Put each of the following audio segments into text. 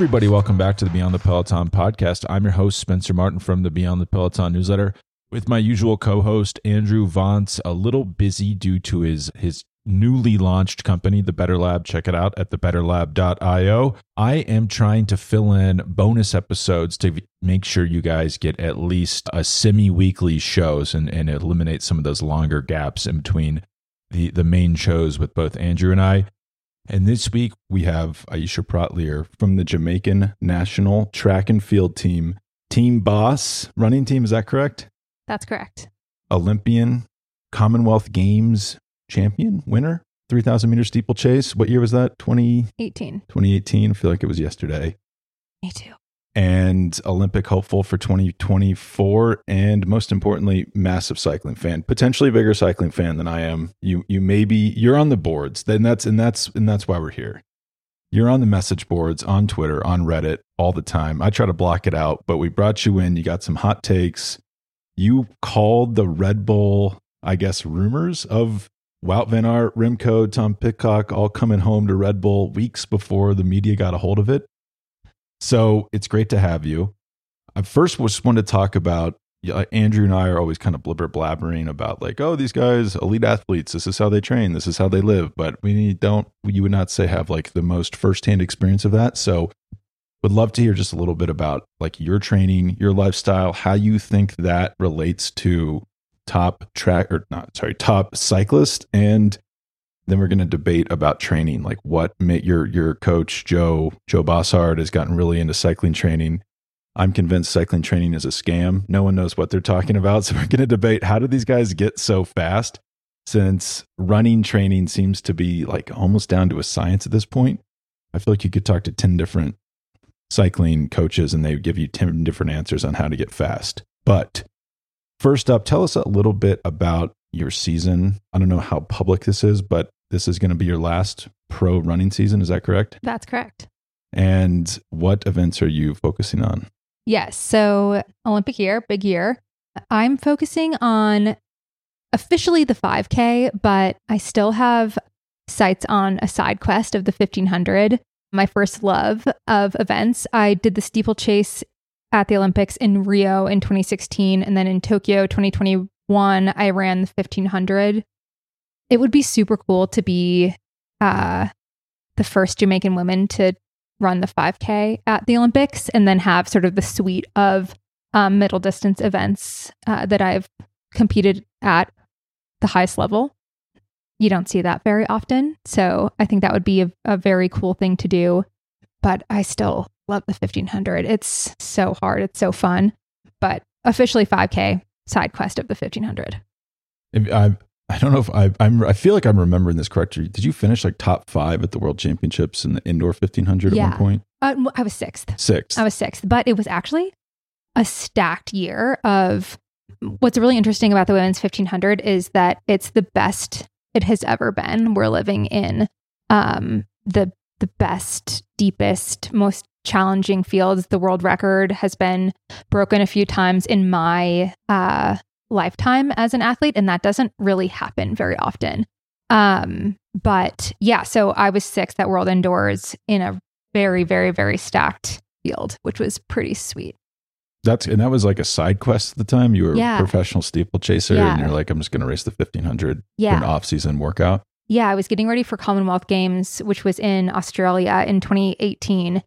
everybody. Welcome back to the Beyond the Peloton podcast. I'm your host, Spencer Martin from the Beyond the Peloton newsletter with my usual co-host Andrew Vontz, a little busy due to his his newly launched company, the Better Lab. Check it out at thebetterlab.io. I am trying to fill in bonus episodes to make sure you guys get at least a semi-weekly shows and, and eliminate some of those longer gaps in between the, the main shows with both Andrew and I. And this week we have Aisha Praught-Leer from the Jamaican national track and field team, team boss, running team. Is that correct? That's correct. Olympian, Commonwealth Games champion, winner, 3,000 meter steeplechase. What year was that? 2018. 2018. I feel like it was yesterday. Me too. And Olympic hopeful for 2024. And most importantly, massive cycling fan, potentially bigger cycling fan than I am. You, you maybe you're on the boards. Then that's, and that's, and that's why we're here. You're on the message boards, on Twitter, on Reddit all the time. I try to block it out, but we brought you in. You got some hot takes you called the Red Bull, I guess, rumors of Wout Van Aert, Remco, Tom Pidcock all coming home to Red Bull weeks before the media got a hold of it. So it's great to have you. I first just wanted to talk about Andrew and I are always kind of blibber blabbering about like, oh, these guys, elite athletes, this is how they train, this is how they live. But we don't, you would not say have like the most firsthand experience of that. So would love to hear just a little bit about like your training, your lifestyle, how you think that relates to top track or not sorry, top cyclist and then we're going to debate about training like what your your coach Joe Joe Bosshard has gotten really into cycling training. I'm convinced cycling training is a scam. No one knows what they're talking about. So we're going to debate how do these guys get so fast since running training seems to be like almost down to a science at this point. I feel like you could talk to 10 different cycling coaches and they give you 10 different answers on how to get fast. But first up, tell us a little bit about your season. I don't know how public this is, but this is going to be your last pro running season. Is that correct? That's correct. And what events are you focusing on? Yes. So, Olympic year, big year. I'm focusing on officially the 5K, but I still have sights on a side quest of the 1500 my first love of events. I did the steeplechase at the Olympics in Rio in 2016. And then in Tokyo 2021, I ran the 1500. It would be super cool to be uh, the first Jamaican woman to run the 5K at the Olympics and then have sort of the suite of um, middle distance events uh, that I've competed at the highest level you don't see that very often. So I think that would be a, a very cool thing to do. But I still love the 1500. It's so hard. It's so fun. But officially 5K side quest of the 1500. I, I don't know if I, I'm, I feel like I'm remembering this correctly. Did you finish like top five at the world championships in the indoor 1500 yeah. at one point? Uh, I was sixth. Sixth. I was sixth, but it was actually a stacked year of what's really interesting about the women's 1500 is that it's the best it has ever been. We're living in um, the the best, deepest, most challenging fields. The world record has been broken a few times in my uh, lifetime as an athlete, and that doesn't really happen very often. Um, but yeah, so I was sixth at World Indoors in a very, very, very stacked field, which was pretty sweet. That's and that was like a side quest at the time. You were yeah. a professional steeplechaser, yeah. and you're like, I'm just going to race the 1500 yeah. for an off season workout. Yeah, I was getting ready for Commonwealth Games, which was in Australia in 2018,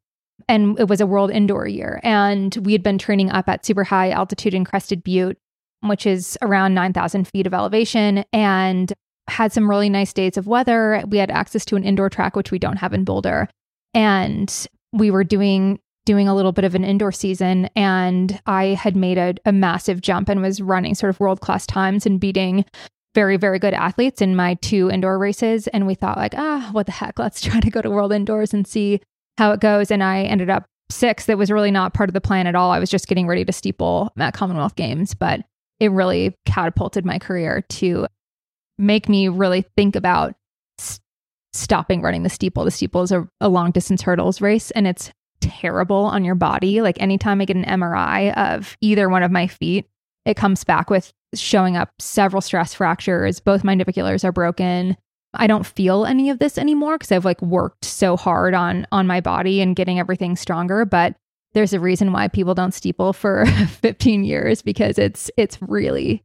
and it was a world indoor year. And we had been training up at super high altitude in Crested Butte, which is around 9,000 feet of elevation, and had some really nice days of weather. We had access to an indoor track, which we don't have in Boulder, and we were doing doing a little bit of an indoor season and I had made a, a massive jump and was running sort of world class times and beating very, very good athletes in my two indoor races. And we thought, like, ah, what the heck? Let's try to go to world indoors and see how it goes. And I ended up sixth. That was really not part of the plan at all. I was just getting ready to steeple at Commonwealth Games, but it really catapulted my career to make me really think about stopping running the steeple. The steeple is a, a long distance hurdles race, and it's terrible on your body. Like anytime I get an MRI of either one of my feet, it comes back with showing up several stress fractures. Both my naviculars are broken. I don't feel any of this anymore because I've like worked so hard on on my body and getting everything stronger. But there's a reason why people don't steeple for 15 years because it's it's really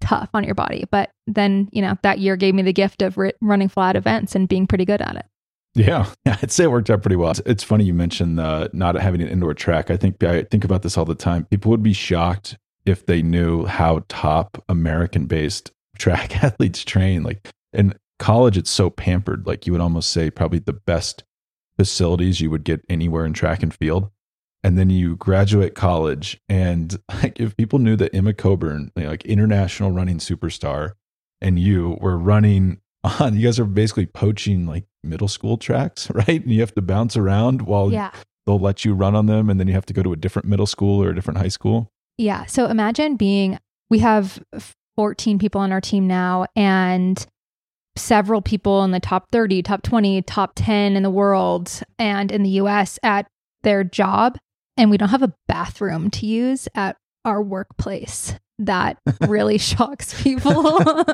tough on your body. But then you know that year gave me the gift of running flat events and being pretty good at it. Yeah, I'd say it worked out pretty well. It's funny you mentioned uh, not having an indoor track. I think I think about this all the time. People would be shocked if they knew how top American-based track athletes train. Like in college, it's so pampered. Like you would almost say probably the best facilities you would get anywhere in track and field. And then you graduate college, and like if people knew that Emma Coburn, like international running superstar, and you were running on, you guys are basically poaching like middle school tracks, right? And you have to bounce around while Yeah. they'll let you run on them, and then you have to go to a different middle school or a different high school. Yeah. So imagine being, we have 14 people on our team now, and several people in the top 30, top 20, top 10 in the world and in the US at their job. And we don't have a bathroom to use at our workplace. That really shocks people.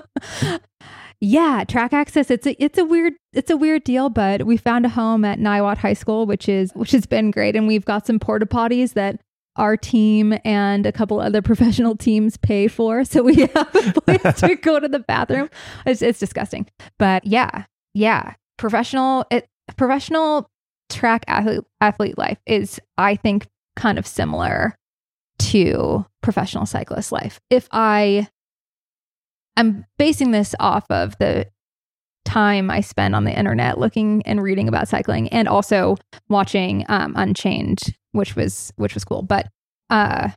yeah, track access. It's a it's a weird it's a weird deal, but we found a home at Niwot High School, which is which has been great, and we've got some porta potties that our team and a couple other professional teams pay for, so we have a place to go to the bathroom. It's it's disgusting, but yeah, yeah, professional it professional track athlete athlete life is I think kind of similar to professional cyclist life. If I I'm basing this off of the time I spend on the internet looking and reading about cycling and also watching um, Unchained, which was which was cool. But uh,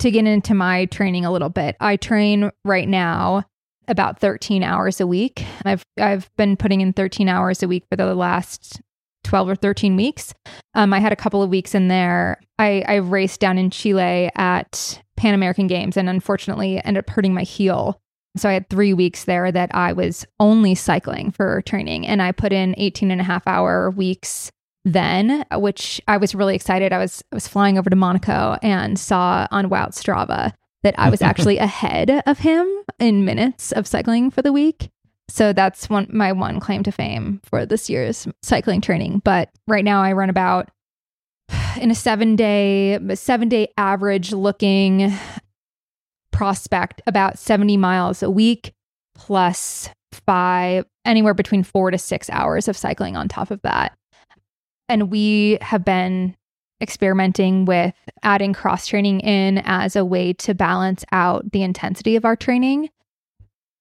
to get into my training a little bit, I train right now about 13 hours a week. I've I've been putting in 13 hours a week for the last 12 or 13 weeks. Um, I had a couple of weeks in there. I, I raced down in Chile at Pan American Games and unfortunately ended up hurting my heel. So I had three weeks there that I was only cycling for training and I put in 18 and a half hour weeks then, which I was really excited. I was I was flying over to Monaco and saw on Wout Strava that I was actually ahead of him in minutes of cycling for the week. So that's one my one claim to fame for this year's cycling training. But right now I run about in a seven day seven day average looking prospect about 70 miles a week plus five anywhere between four to six hours of cycling on top of that. And we have been experimenting with adding cross training in as a way to balance out the intensity of our training.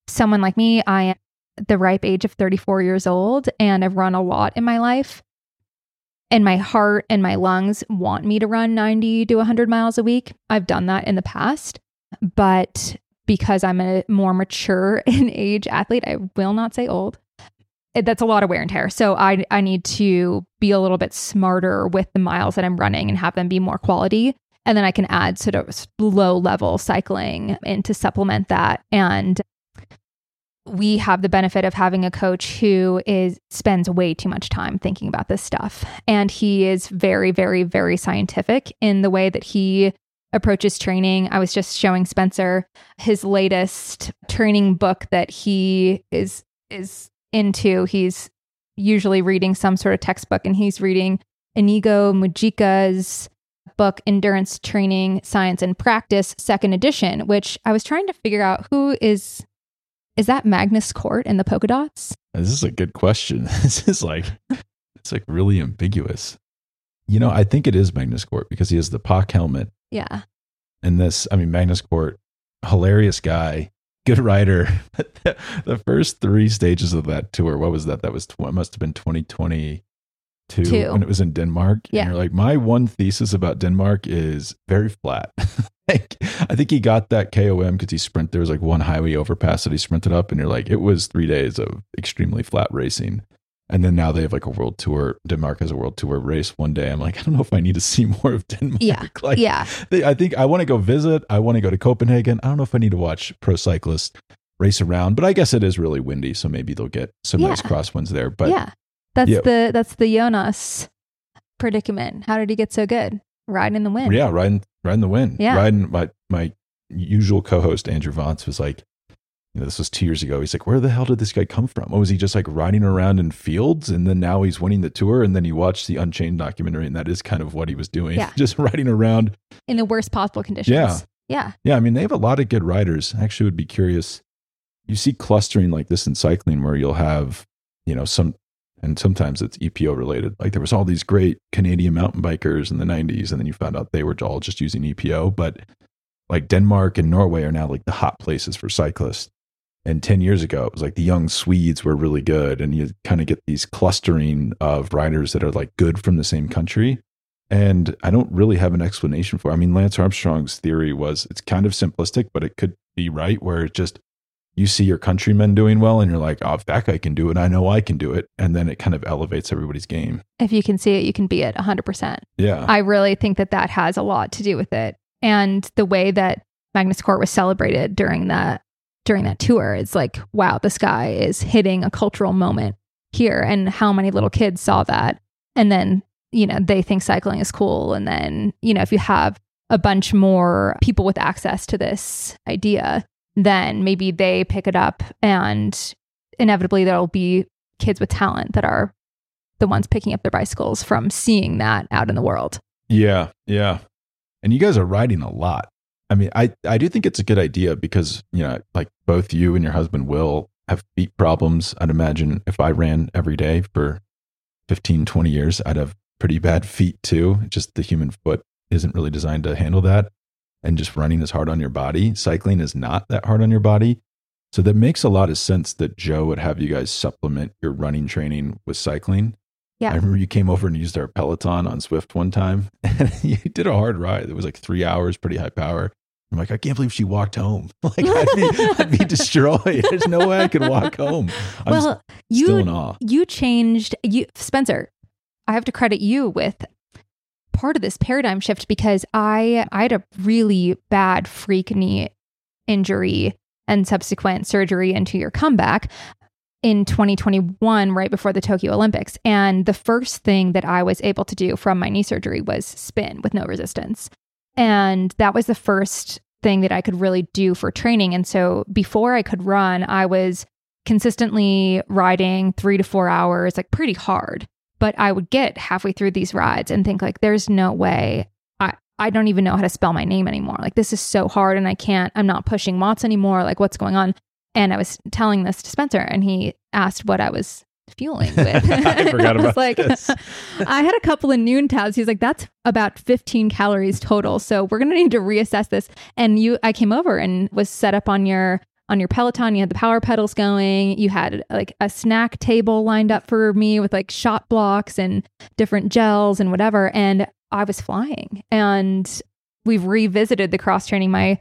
Someone like me, I am the ripe age of 34 years old and I've run a lot in my life. And my heart and my lungs want me to run 90 to 100 miles a week. I've done that in the past, but because I'm a more mature in age athlete, I will not say old. That's a lot of wear and tear. So I I need to be a little bit smarter with the miles that I'm running and have them be more quality. And then I can add sort of low level cycling in to supplement that. And we have the benefit of having a coach who is spends way too much time thinking about this stuff and he is very very very scientific in the way that he approaches training i was just showing spencer his latest training book that he is is into he's usually reading some sort of textbook and he's reading inigo mujika's book endurance training science and practice second edition which i was trying to figure out who is is that Magnus Cort and the polka dots? This is a good question. This is like it's like really ambiguous. You know, I think it is Magnus Cort because he has the POC helmet Yeah. and this. I mean, Magnus Cort, hilarious guy, good rider. The, first three stages of that tour, what was that? That was tw- must have been twenty twenty two Two. when it was in Denmark. Yeah. And you're like, my one thesis about Denmark is very flat. like, I think he got that KOM because he sprinted. There was like one highway overpass that he sprinted up, and you're like, it was three days of extremely flat racing. And then now they have like a world tour. Denmark has a world tour race one day. I'm like, I don't know if I need to see more of Denmark. Yeah. Like, yeah. they, I think I want to go visit. I want to go to Copenhagen. I don't know if I need to watch pro cyclists race around, but I guess it is really windy, so maybe they'll get some Yeah. nice crosswinds there. But yeah. That's Yeah. the that's the Jonas predicament. How did he get so good? Riding in the wind. yeah, riding riding the wind. Yeah. riding my my usual co-host Andrew Vontz was like, you know, this was two years ago. He's like, where the hell did this guy come from? Oh, what was he just like riding around in fields? And then now he's winning the tour. And then he watched the Unchained documentary, and that is kind of what he was doing. Yeah. Just riding around. in the worst possible conditions. Yeah. Yeah. Yeah. I mean, they have a lot of good riders. I actually would be curious. You see clustering like this in cycling where you'll have, you know, some, and sometimes it's EPO related. Like there was all these great Canadian mountain bikers in the 90s, and then you found out they were all just using EPO. But like Denmark and Norway are now like the hot places for cyclists. And 10 years ago, it was like the young Swedes were really good. And you kind of get these clustering of riders that are like good from the same country. And I don't really have an explanation for it. I mean, Lance Armstrong's theory was it's kind of simplistic, but it could be right where it just you see your countrymen doing well and you're like, oh, if that guy can do it, I know I can do it. And then it kind of elevates everybody's game. If you can see it, you can be it 100%. Yeah. I really think that that has a lot to do with it. And the way that Magnus Cort was celebrated during that during that tour, it's like, wow, this guy is hitting a cultural moment here. And how many little kids saw that? And then, you know, they think cycling is cool. And then, you know, if you have a bunch more people with access to this idea, then maybe they pick it up and inevitably there'll be kids with talent that are the ones picking up their bicycles from seeing that out in the world. Yeah, yeah. And you guys are riding a lot. I mean, I, I do think it's a good idea because, you know, like both you and your husband will have feet problems. I'd imagine if I ran every day for 15, 20 years, I'd have pretty bad feet too. Just the human foot isn't really designed to handle that. And just running is hard on your body. Cycling is not that hard on your body. So that makes a lot of sense that Joe would have you guys supplement your running training with cycling. Yeah. I remember you came over and used our Peloton on Zwift one time, and you did a hard ride. It was like three hours, pretty high power. I'm like, I can't believe she walked home. Like I'd be, I'd be destroyed. There's no way I could walk home. I'm well, still you in awe. you changed you Spencer. I have to credit you with part of this paradigm shift because I I had a really bad freak knee injury and subsequent surgery into your comeback in 2021 right before the Tokyo Olympics and the first thing that I was able to do from my knee surgery was spin with no resistance. And that was the first thing that I could really do for training and so before I could run I was consistently riding 3 to 4 hours like pretty hard but I would get halfway through these rides and think like there's no way I I don't even know how to spell my name anymore. Like this is so hard and I can't I'm not pushing Watts anymore. Like what's going on? And I was telling this to Spencer and he asked what I was fueling with. I forgot about like this. I had a couple of Nuun tabs. He's like that's about 15 calories total. So we're going to need to reassess this. And you I came over and was set up on your on your Peloton, you had the power pedals going. You had like a snack table lined up for me with like Shot Bloks and different gels and whatever. And I was flying. And we've revisited the cross training. My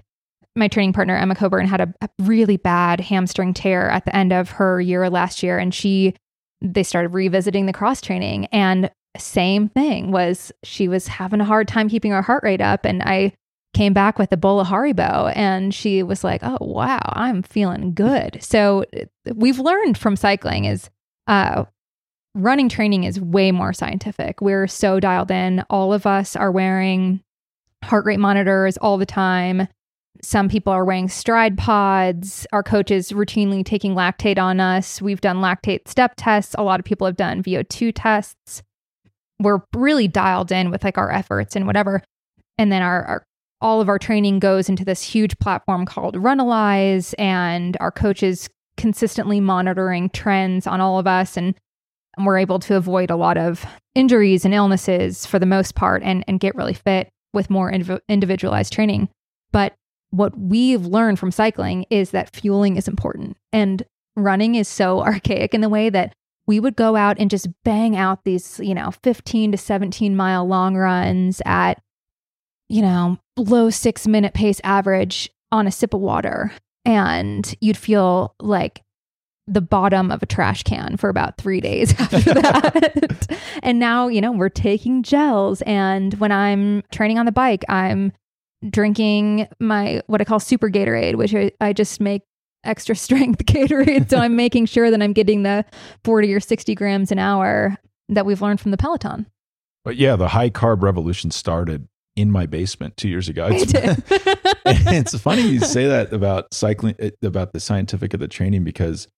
my training partner Emma Coburn had a, a really bad hamstring tear at the end of her year last year, and she they started revisiting the cross training. And same thing was she was having a hard time keeping her heart rate up, and I came back with a bowl of Haribo and she was like, "Oh wow, I'm feeling good." So we've learned from cycling is uh running training is way more scientific. We're so dialed in. All of us are wearing heart rate monitors all the time. Some people are wearing stride pods. Our coaches routinely taking lactate on us. We've done lactate step tests. A lot of people have done VO2 tests. We're really dialed in with like our efforts and whatever. And then our, our all of our training goes into this huge platform called Runalyze, and our coaches consistently monitoring trends on all of us, and we're able to avoid a lot of injuries and illnesses for the most part, and and get really fit with more indiv- individualized training. But what we've learned from cycling is that fueling is important, and running is so archaic in the way that we would go out and just bang out these, you know, 15 to 17 mile long runs at you know, low six minute pace average on a sip of water. And you'd feel like the bottom of a trash can for about three days after that. and now, you know, we're taking gels. And when I'm training on the bike, I'm drinking my what I call super Gatorade, which I, I just make extra strength Gatorade. so I'm making sure that I'm getting the 40 or 60 grams an hour that we've learned from the Peloton. But yeah, the high carb revolution started in my basement two years ago. It's, it's funny you say that about cycling, eh, about the scientific of the training because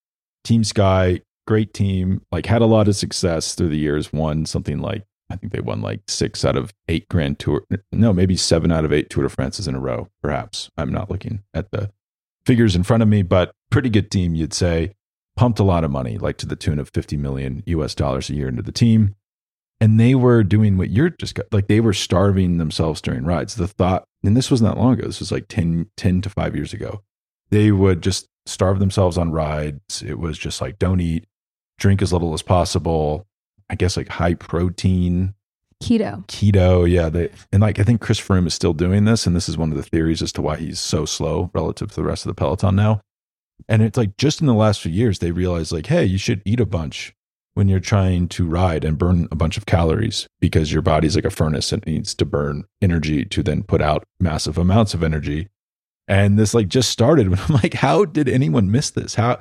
Team Sky, great team, like had a lot of success through the years. Won something like I think they won like six out of eight Grand Tour, no, maybe seven out of eight Tour de France's in a row. Perhaps I'm not looking at the figures in front of me, but pretty good team, you'd say. Pumped a lot of money, like to the tune of 50 million US dollars a year into the team. And they were doing what you're just like they were starving themselves during rides. The thought, and this was not long ago, this was like 10, 10 to five years ago. They would just starve themselves on rides. It was just like, don't eat, drink as little as possible. I guess like high protein, Keto. keto. Yeah. They, and like, I think Chris Froome is still doing this. And this is one of the theories as to why he's so slow relative to the rest of the Peloton now. And it's like just in the last few years, they realized like, hey, you should eat a bunch when you're trying to ride and burn a bunch of calories because your body's like a furnace and it needs to burn energy to then put out massive amounts of energy. And this like just started when I'm like, how did anyone miss this? How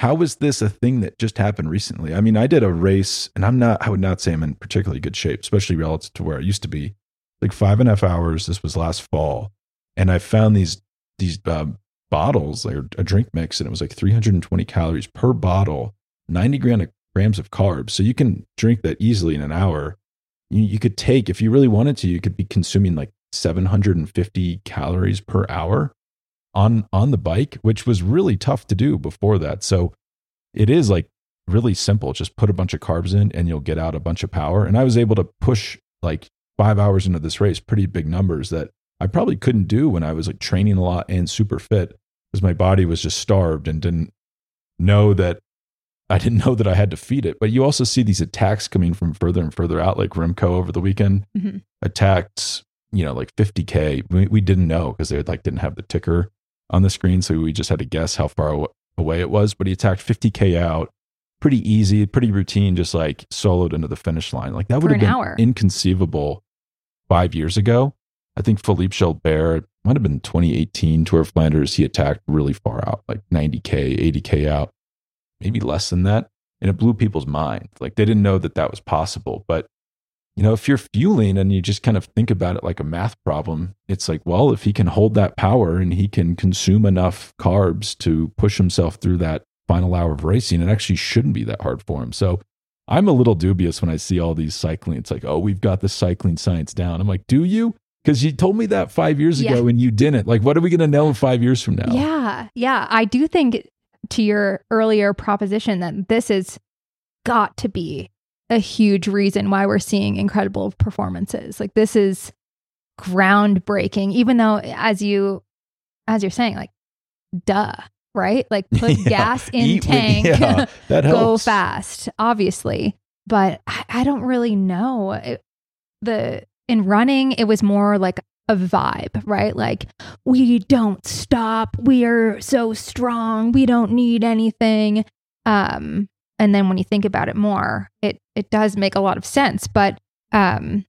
how was this a thing that just happened recently? I mean, I did a race and I'm not I would not say I'm in particularly good shape, especially relative to where I used to be. Like five and a half hours. This was last fall. And I found these these um, bottles, like a drink mix, and it was like 320 calories per bottle, 90 gram of, grams of carbs. So you can drink that easily in an hour. You, you could take, if you really wanted to, you could be consuming like 750 calories per hour on on the bike, which was really tough to do before that. So it is like really simple. Just put a bunch of carbs in and you'll get out a bunch of power. And I was able to push like five hours into this race, pretty big numbers that I probably couldn't do when I was like training a lot and super fit because my body was just starved and didn't know that I didn't know that I had to feed it. But you also see these attacks coming from further and further out, like Remco over the weekend Mhm. attacked, you know, like 50K. We, we didn't know because they like didn't have the ticker on the screen. So we just had to guess how far away it was. But he attacked 50K out. Pretty easy, pretty routine, just like soloed into the finish line. Like that would have been hour. inconceivable five years ago. I think Philippe Gilbert might have been 2018 Tour of Flanders. He attacked really far out, like 90K, 80K out, maybe less than that. And it blew people's mind. Like they didn't know that that was possible. But, you know, if you're fueling and you just kind of think about it like a math problem, it's like, well, if he can hold that power and he can consume enough carbs to push himself through that final hour of racing, it actually shouldn't be that hard for him. So I'm a little dubious when I see all these cycling. It's like, oh, we've got the cycling science down. I'm like, do you? Because you told me that five years ago Yeah. and you didn't. Like, what are we going to know five years from now? Yeah. Yeah. I do think to your earlier proposition that this has got to be a huge reason why we're seeing incredible performances. Like this is groundbreaking, even though as you as you're saying, like duh, right? Like put Yeah. gas in Eat with- tank. yeah, that helps. go fast, obviously. But I, I don't really know. It- the in running, it was more like a vibe, right? Like we don't stop. We are so strong. We don't need anything. Um, and then when you think about it more, it it does make a lot of sense. But um,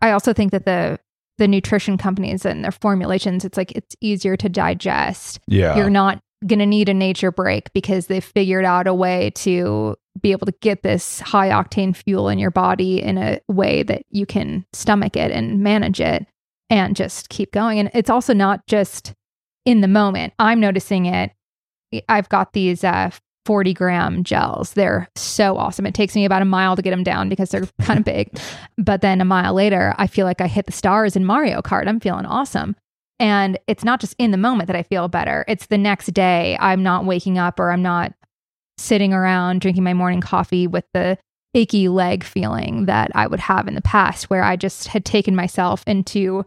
I also think that the the nutrition companies and their formulations, it's like it's easier to digest Yeah. you're not going to need a nature break because they've figured out a way to be able to get this high octane fuel in your body in a way that you can stomach it and manage it and just keep going. And it's also not just in the moment. I'm noticing it. I've got these uh, 40 gram gels. They're so awesome. It takes me about a mile to get them down because they're kind of big. But then a mile later, I feel like I hit the stars in Mario Kart. I'm feeling awesome. And it's not just in the moment that I feel better. It's the next day. I'm not waking up or I'm not sitting around drinking my morning coffee with the achy leg feeling that I would have in the past where I just had taken myself into,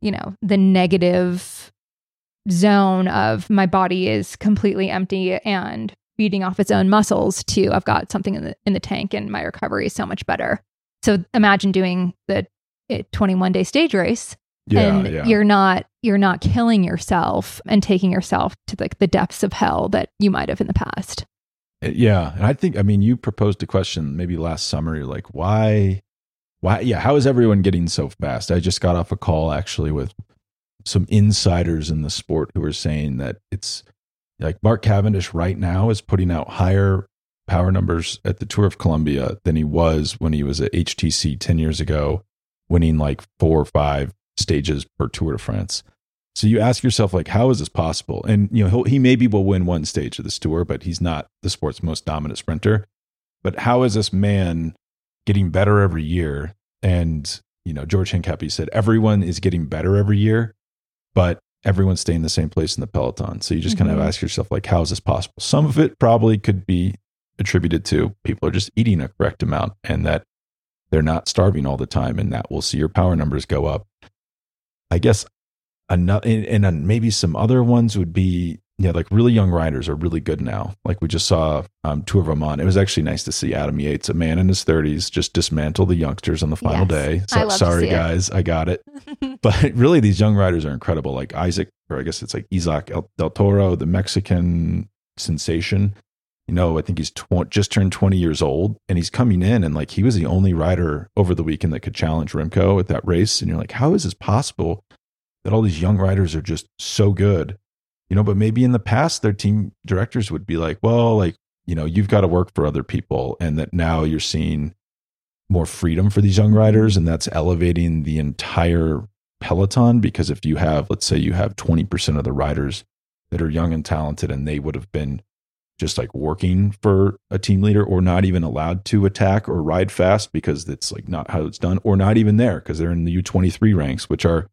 you know, the negative zone of my body is completely empty and feeding off its own muscles to I've got something in the in the tank and my recovery is so much better. So imagine doing the eh, 21 day stage race yeah. and yeah. you're not you're not killing yourself and taking yourself to like the depths of hell that you might have in the past. Uh, Yeah, and I think I mean you proposed a question maybe last summer. You're like, why, why? Yeah, how is everyone getting so fast? I just got off a call actually with some insiders in the sport who were saying that it's like Mark Cavendish right now is putting out higher power numbers at the Tour of Colombia than he was when he was at HTC ten years ago. winning like four or five stages per Tour de France. So you ask yourself, like, how is this possible? And you know, he maybe will win one stage of this tour, but he's not the sport's most dominant sprinter. But how is this man getting better every year? And you know, George Hincapie said everyone is getting better every year, but everyone's staying the same place in the peloton. So you just mm-hmm. kind of ask yourself, like, how is this possible? Some of it probably could be attributed to people are just eating a correct amount and that they're not starving all the time, and that will see your power numbers go up. I guess another and, and maybe some other ones would be yeah, like really young riders are really good now. Like we just saw um, Tour of Oman. It was actually nice to see Adam Yates, a man in his 30s, just dismantle the youngsters on the final yes, day. So, sorry, guys, I got it. but really, these young riders are incredible. Like Isaac, or I guess it's like Isaac Del Toro, the Mexican sensation. You know, I think he's tw- just turned 20 years old and he's coming in and like he was the only rider over the weekend that could challenge Remco at that race. And you're like, how is this possible that all these young riders are just so good? You know, but maybe in the past their team directors would be like, well, like, you know, you've got to work for other people. And that now you're seeing more freedom for these young riders. And that's elevating the entire peloton. Because if you have, let's say you have 20% of the riders that are young and talented and they would have been just like working for a team leader or not even allowed to attack or ride fast because it's like not how it's done or not even there because they're in the U23 ranks, which are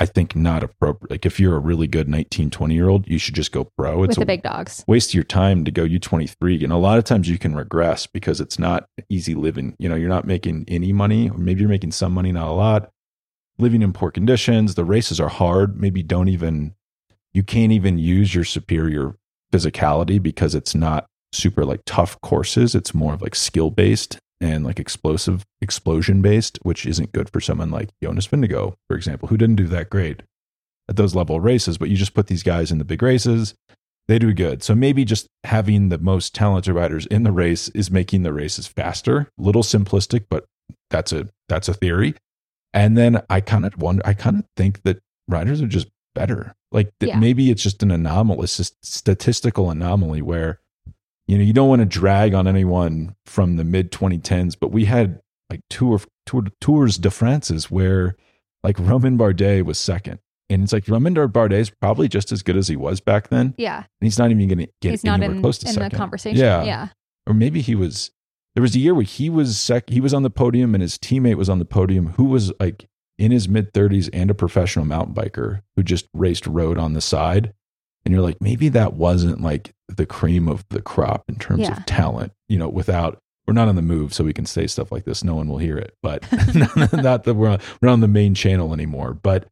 I think not appropriate. Like if you're a really good 19, 20 year old, you should just go pro. It's With the big dogs. Waste your time to go U23. And a lot of times you can regress because it's not easy living. You know, you're not making any money, or maybe you're making some money, not a lot. Living in poor conditions. The races are hard. Maybe don't even, you can't even use your superior physicality because it's not super like tough courses. It's more of like skill based and like explosive explosion based, which isn't good for someone like Jonas Vingegaard, for example, who didn't do that great at those level races. But you just put these guys in the big races, they do good. So maybe just having the most talented riders in the race is making the races faster. Little simplistic, but that's a that's a theory. And then I kind of wonder, I kind of think that riders are just better. Like yeah. maybe it's just an anomalous statistical anomaly where you know, you don't want to drag on anyone from the mid 2010s, but we had like tour, tour tours de France's where like Romain Bardet was second. And it's like Romain Bardet is probably just as good as he was back then. Yeah. And he's not even going to get he's anywhere in, close to in second. the conversation. Yeah. Yeah. Or maybe he was, there was a year where he was sec, he was on the podium and his teammate was on the podium who was like in his mid 30s and a professional mountain biker who just raced road on the side and you're like maybe that wasn't like the cream of the crop in terms yeah. of talent you know without we're not on the move so we can say stuff like this no one will hear it but not that we're on, we're on the main channel anymore but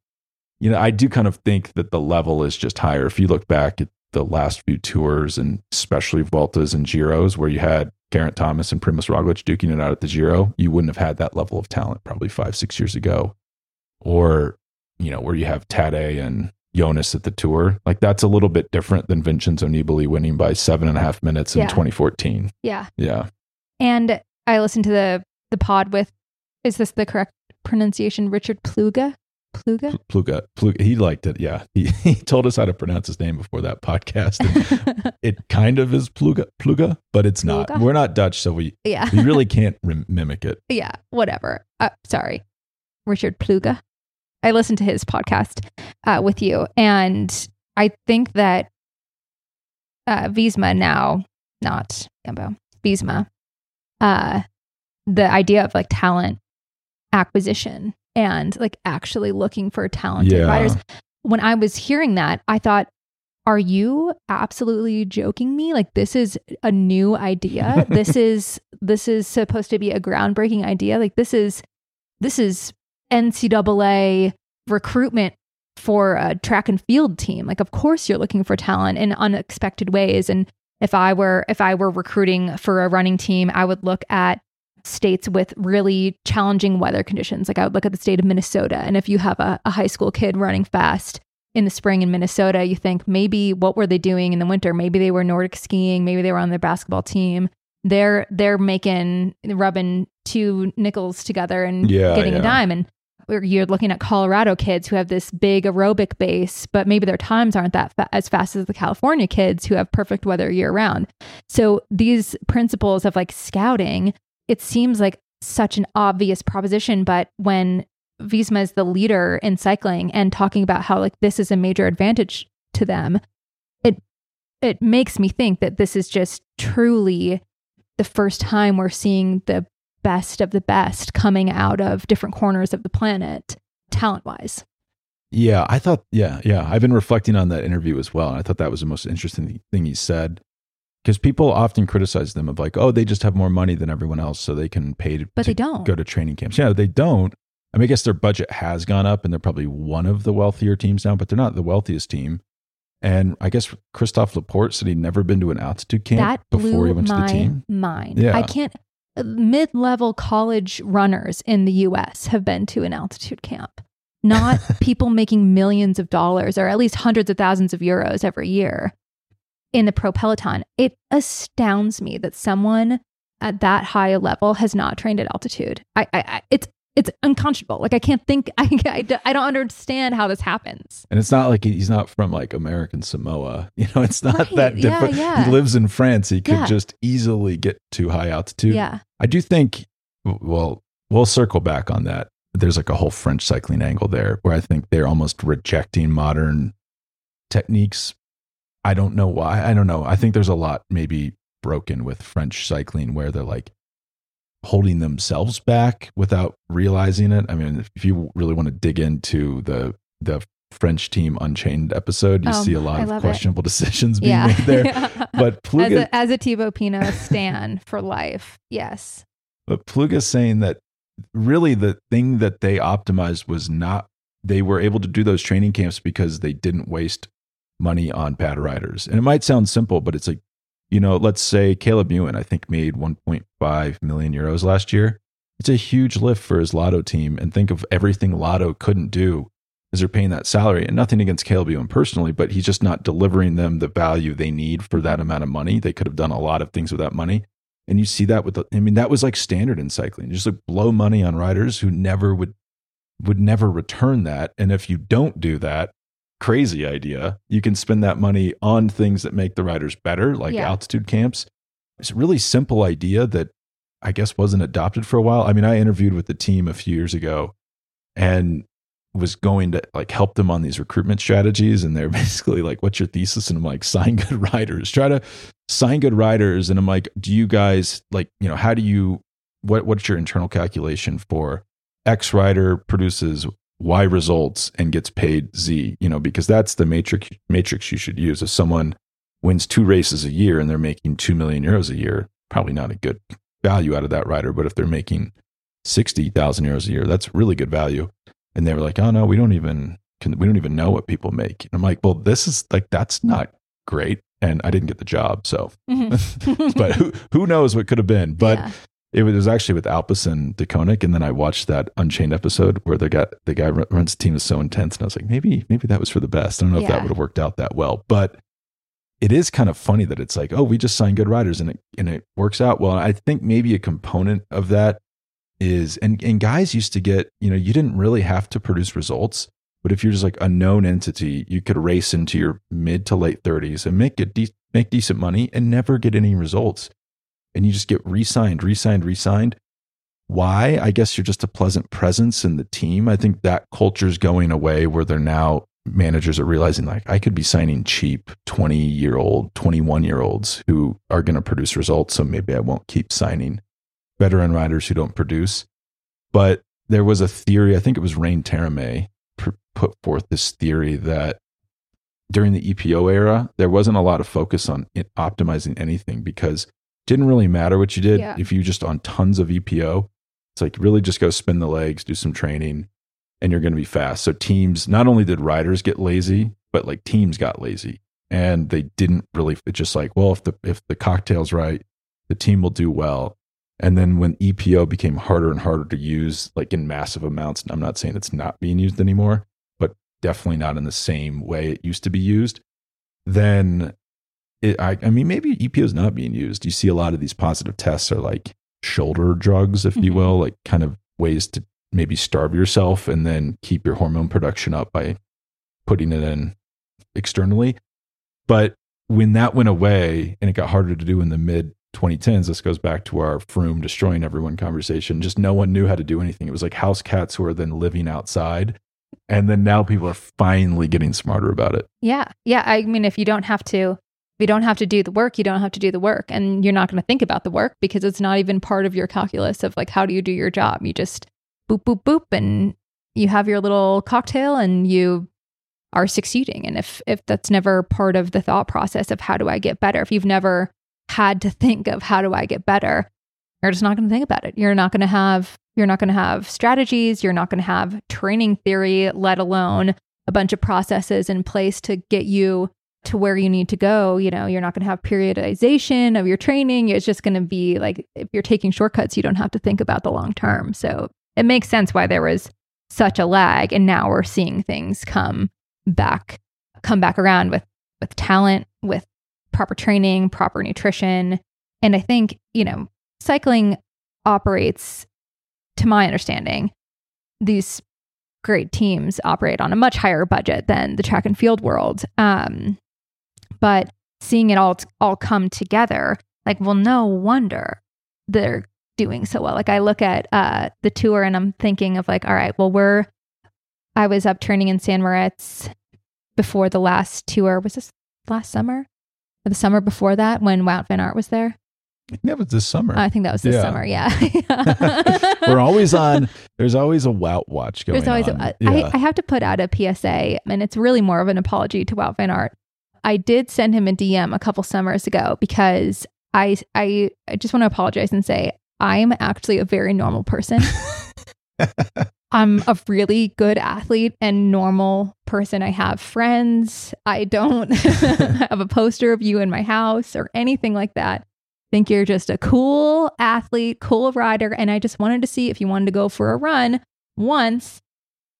you know i do kind of think that the level is just higher if you look back at the last few tours and especially Vueltas and Giros where you had Geraint Thomas and Primoz Roglic duking it out at the Giro, you wouldn't have had that level of talent probably five, six years ago. Or, you know, where you have Tadej and Jonas at the tour. Like that's a little bit different than Vincenzo Nibali winning by seven and a half minutes in yeah. 2014. Yeah. Yeah. And I listened to the the pod with is this the correct pronunciation? Richard Plugge? Pluga? Pluga. Pluga. He liked it. Yeah. He, he told us how to pronounce his name before that podcast. it kind of is Pluga, Pluga, but it's Pluga? not. We're not Dutch, so we yeah. we really can't rem- mimic it. Yeah. Whatever. Uh, sorry. Richard Plugge. I listened to his podcast uh, with you, and I think that uh, Visma now, not Jumbo, Visma, uh, the idea of like talent acquisition and like actually looking for talented yeah. riders. When I was hearing that, I thought, are you absolutely joking me? Like this is a new idea. this is this is supposed to be a groundbreaking idea. Like this is this is NCAA recruitment for a track and field team. Like, of course, you're looking for talent in unexpected ways. And if I were if I were recruiting for a running team, I would look at states with really challenging weather conditions. Like I would look at the state of Minnesota. And if you have a, a high school kid running fast in the spring in Minnesota, you think maybe what were they doing in the winter? Maybe they were Nordic skiing, maybe they were on their basketball team. They're they're making rubbing two nickels together and yeah, getting yeah. a dime. And you're looking at Colorado kids who have this big aerobic base, but maybe their times aren't that fa- as fast as the California kids who have perfect weather year round. So these principles of like scouting, it seems like such an obvious proposition. But when Visma is the leader in cycling and talking about how like this is a major advantage to them, it it makes me think that this is just truly the first time we're seeing the best of the best coming out of different corners of the planet talent wise. Yeah, I thought, yeah, yeah. I've been reflecting on that interview as well. And I thought that was the most interesting thing he said. Because people often criticize them of like, oh, they just have more money than everyone else, so they can pay to, but to they don't go to training camps. Yeah, they don't. I mean, I guess their budget has gone up and they're probably one of the wealthier teams now, but they're not the wealthiest team. And I guess Christophe Laporte said he'd never been to an altitude camp that before he went to the team. Mind. Yeah. I can't. Mid level college runners in the US have been to an altitude camp, not people making millions of dollars or at least hundreds of thousands of euros every year in the pro peloton. It astounds me that someone at that high a level has not trained at altitude. I, I, I it's it's unconscionable. Like I can't think. I, I, I don't understand how this happens. And it's not like he's not from like American Samoa. You know, it's not Right, that yeah, different. yeah. He lives in France. He could Yeah. just easily get to high altitude. Yeah. I do think, well, we'll circle back on that. There's like a whole French cycling angle there where I think they're almost rejecting modern techniques. I don't know why. I don't know. I think there's a lot maybe broken with French cycling where they're like holding themselves back without realizing it. I mean, if you really want to dig into the the French team Unchained episode, you Um, see a lot of love it. questionable decisions being Yeah. made there. But as Plugge, a, as a Thibaut Pinot stan for life. Yes. But Plugge's saying that really the thing that they optimized was not they were able to do those training camps because they didn't waste money on pad riders. And it might sound simple, but it's like, you know, let's say Caleb Ewan, I think made 1.5 million euros last year. It's a huge lift for his Lotto team. And think of everything Lotto couldn't do as they're paying that salary. And nothing against Caleb Ewan personally, but he's just not delivering them the value they need for that amount of money. They could have done a lot of things with that money. And you see that with the, I mean, that was like standard in cycling. Just like blow money on riders who never would would never return that. And if you don't do that, crazy idea, you can spend that money on things that make the riders better, like Yeah. altitude camps. It's a really simple idea that I guess wasn't adopted for a while. I mean, I interviewed with the team a few years ago and was going to like help them on these recruitment strategies and they're basically like what's your thesis and i'm like sign good riders try to sign good riders and i'm like do you guys like you know how do you what what's your internal calculation for x rider produces y results and gets paid z you know because that's the matrix matrix you should use. If someone wins two races a year and they're making 2 million euros a year probably not a good value out of that rider but if they're making 60,000 euros a year that's really good value. And they were like oh no we don't even can, we don't even know what people make. And i'm like well this is like that's not great. And i didn't get the job so. Mhm. but who who knows what could have been. But Yeah. It was actually with Alpecin-Deceuninck, and then I watched that Unchained episode where the guy the guy runs the team is so intense, and I was like, maybe maybe that was for the best. I don't know if that would have worked out that well, but it is kind of funny that it's like, oh, we just signed good riders, and it and it works out well. I think maybe a component of that is, and and guys used to get, you know, you didn't really have to produce results, but if you're just like a known entity, you could race into your mid to late thirties and make it de- make decent money and never get any results and you just get re-signed, re-signed, re-signed. Why? I guess you're just a pleasant presence in the team. I think that culture's going away where they're now managers are realizing like I could be signing cheap 20 year old, 21 year olds who are going to produce results. So maybe I won't keep signing veteran riders who don't produce. But there was a theory, I think it was Rein Taaramäe put forth this theory that during the EPO era, there wasn't a lot of focus on optimizing anything because didn't really matter what you did Yeah. if you just on tons of EPO. It's like really just go spin the legs, do some training, and you're going to be fast. So teams, not only did riders get lazy, but like teams got lazy, and they didn't really. It's just like, well, if the if the cocktail's right, the team will do well. And then when EPO became harder and harder to use, like in massive amounts, and I'm not saying it's not being used anymore, but definitely not in the same way it used to be used, then it, I, I mean, maybe EPO is not being used. You see a lot of these positive tests are like shoulder drugs, if you Mhm. will, like kind of ways to maybe starve yourself and then keep your hormone production up by putting it in externally. But when that went away and it got harder to do in the mid 2010s, this goes back to our Froome destroying everyone conversation. Just no one knew how to do anything. It was like house cats who are then living outside. And then now people are finally getting smarter about it. Yeah. Yeah. I mean, if you don't have to, if you don't have to do the work, you don't have to do the work. And you're not going to think about the work because it's not even part of your calculus of like, how do you do your job? You just boop, boop, boop, and you have your little cocktail and you are succeeding. And if if that's never part of the thought process of how do I get better, if you've never had to think of how do I get better, you're just not going to think about it. You're not going to have you're not going to have strategies, you're not going to have training theory, let alone a bunch of processes in place to get you to where you need to go. You know, you're not going to have periodization of your training. It's just going to be like if you're taking shortcuts, you don't have to think about the long term. So it makes sense why there was such a lag and now we're seeing things come back come back around with with talent with proper training proper nutrition and i think you know cycling operates to my understanding these great teams operate on a much higher budget than the track and field world um, but seeing it all all come together like well no wonder they're doing so well like i look at uh, the tour and i'm thinking of like all right well we're i was up training in San Moritz before the last tour. Was this last summer? Or the summer before that when Wout Van Aert was there? That was this summer. I think that was this yeah. summer. Yeah. We're always on. There's always a Wout watch going there's always on. A, yeah. I, I have to put out a PSA, and it's really more of an apology to Wout Van Aert. I did send him a DM a couple summers ago because I, I, I just want to apologize and say I'm actually a very normal person. I'm a really good athlete and normal person. I have friends. I don't have a poster of you in my house or anything like that. I think you're just a cool athlete, cool rider. And I just wanted to see if you wanted to go for a run once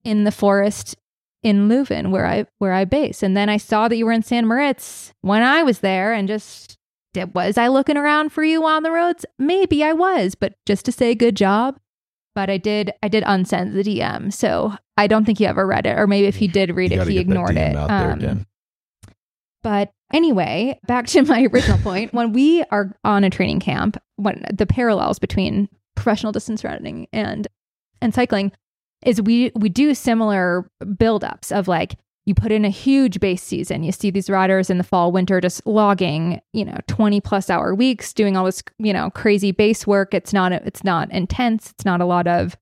in the forest in Leuven where I where I base. And then I saw that you were in San Moritz when I was there and just did, was I looking around for you on the roads? Maybe I was, but just to say good job but I did I did unsend the DM. So I don't think he ever read it, or maybe if he did read it, he ignored it. Um, but anyway, back to my original point. When we are on a training camp, when the parallels between professional distance running and and cycling is we we do similar buildups of like you put in a huge base season. You see these riders in the fall, winter just logging, you know, 20 plus hour weeks, doing all this, you know, crazy base work. It's not it's not intense. It's not a lot of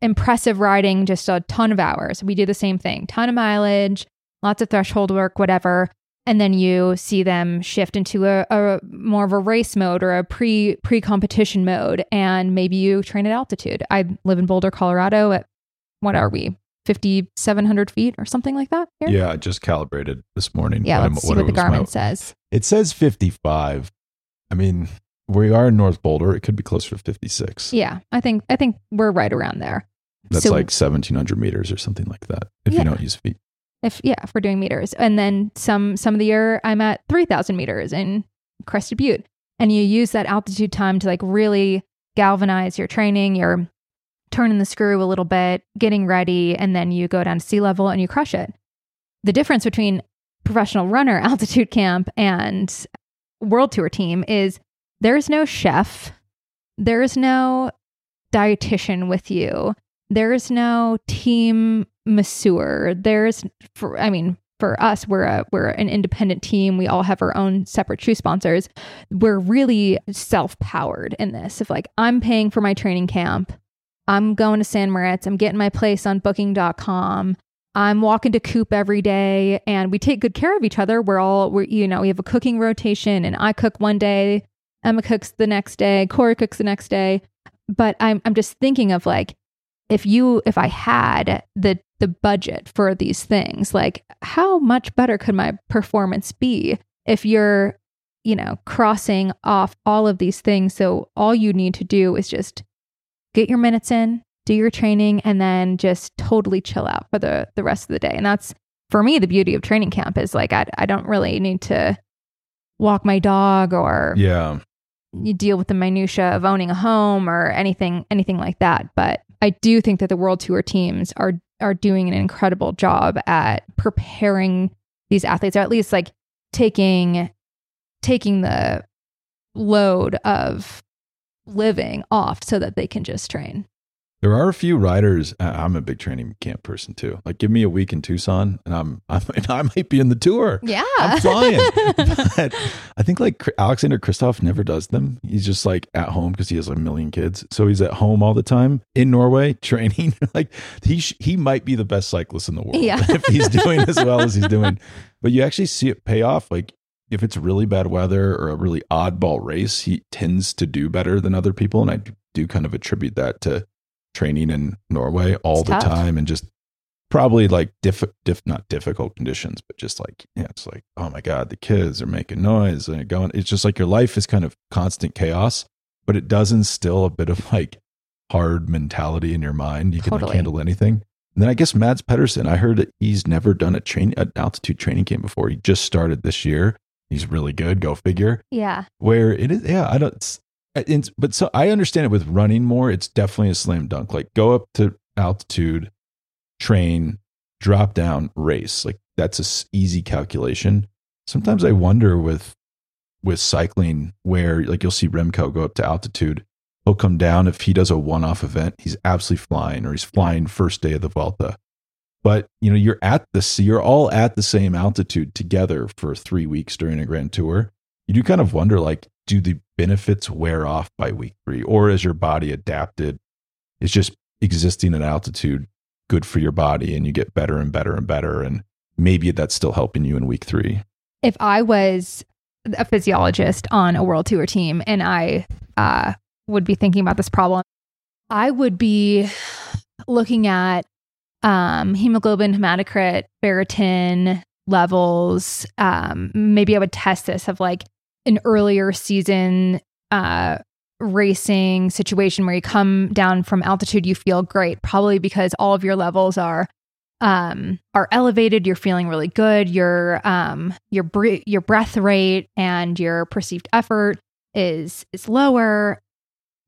impressive riding, just a ton of hours. We do the same thing. Ton of mileage, lots of threshold work, whatever. And then you see them shift into a, a more of a race mode or a pre pre competition mode, and maybe you train at altitude. I live in Boulder, Colorado. At what are we? 5,700 feet or something like that. Here? Yeah, I just calibrated this morning. Yeah, let's see what the Garmin my, says. It says 55. I mean, we are in North Boulder. It could be closer to 56. Yeah, I think I think we're right around there. That's so, like 1,700 meters or something like that. If yeah. you don't use feet. If yeah, if we're doing meters, and then some some of the year I'm at 3,000 meters in Crested Butte, and you use that altitude time to like really galvanize your training, your turning the screw a little bit, getting ready, and then you go down to sea level and you crush it. The difference between professional runner altitude camp and world tour team is there's no chef, there's no dietitian with you, there's no team masseur. There's for I mean, for us, we're a we're an independent team. We all have our own separate shoe sponsors. We're really self powered in this. If like I'm paying for my training camp, I'm going to San Moritz. I'm getting my place on booking.com. I'm walking to Coop every day and we take good care of each other. We're all, we're, you know, we have a cooking rotation and I cook one day, Emma cooks the next day, Corey cooks the next day. But I'm, I'm just thinking of like, if you, if I had the, the budget for these things, like how much better could my performance be if you're, you know, crossing off all of these things? So all you need to do is just get your minutes in, do your training, and then just totally chill out for the, the rest of the day. And that's for me, the beauty of training camp is like, I, I don't really need to walk my dog or yeah you deal with the minutia of owning a home or anything anything like that but i do think that the world tour teams are are doing an incredible job at preparing these athletes or at least like taking taking the load of living off so that they can just train. There are a few riders. Uh, I'm a big training camp person too. Like, give me a week in Tucson, and I'm, I'm I might be in the tour. Yeah, I'm flying. but I think like Alexander Kristoff never does them. He's just like at home because he has like a million kids, so he's at home all the time in Norway training. like he sh- he might be the best cyclist in the world Yeah. if he's doing as well as he's doing. But you actually see it pay off. Like if it's really bad weather or a really oddball race, he tends to do better than other people, and I do kind of attribute that to training in Norway all It's the tough. time and just probably like diff, diff not difficult conditions, but just like yeah, it's like oh my god, the kids are making noise and going. It's just like your life is kind of constant chaos, but it does instill a bit of like hard mentality in your mind. You can like Totally. handle anything. And then I guess Mads Pedersen, I heard that he's never done a train an altitude training camp before. He just started this year. He's really good. Go figure Yeah. where it is yeah i don't it's but so i understand it with running more it's definitely a slam dunk. Like go up to altitude train drop down race. Like that's a s- easy calculation. Sometimes i wonder with with cycling where like you'll see remco go up to altitude. He'll come down if he does a one-off event he's absolutely flying or he's flying first day of the Vuelta. But you know you're at the you're all at the same altitude together for three weeks during a grand tour. You do kind of wonder like do the benefits wear off by week three or is your body adapted is just existing at altitude good for your body and you get better and better and better and maybe that's still helping you in week three If I was a physiologist on a world tour team and I uh, would be thinking about this problem, I would be looking at um, hemoglobin, hematocrit, ferritin levels. Um, maybe I would test this of like an earlier season uh, racing situation where you come down from altitude, you feel great, probably because all of your levels are um, are elevated. You're feeling really good. Your um, your your breath rate and your perceived effort is is lower.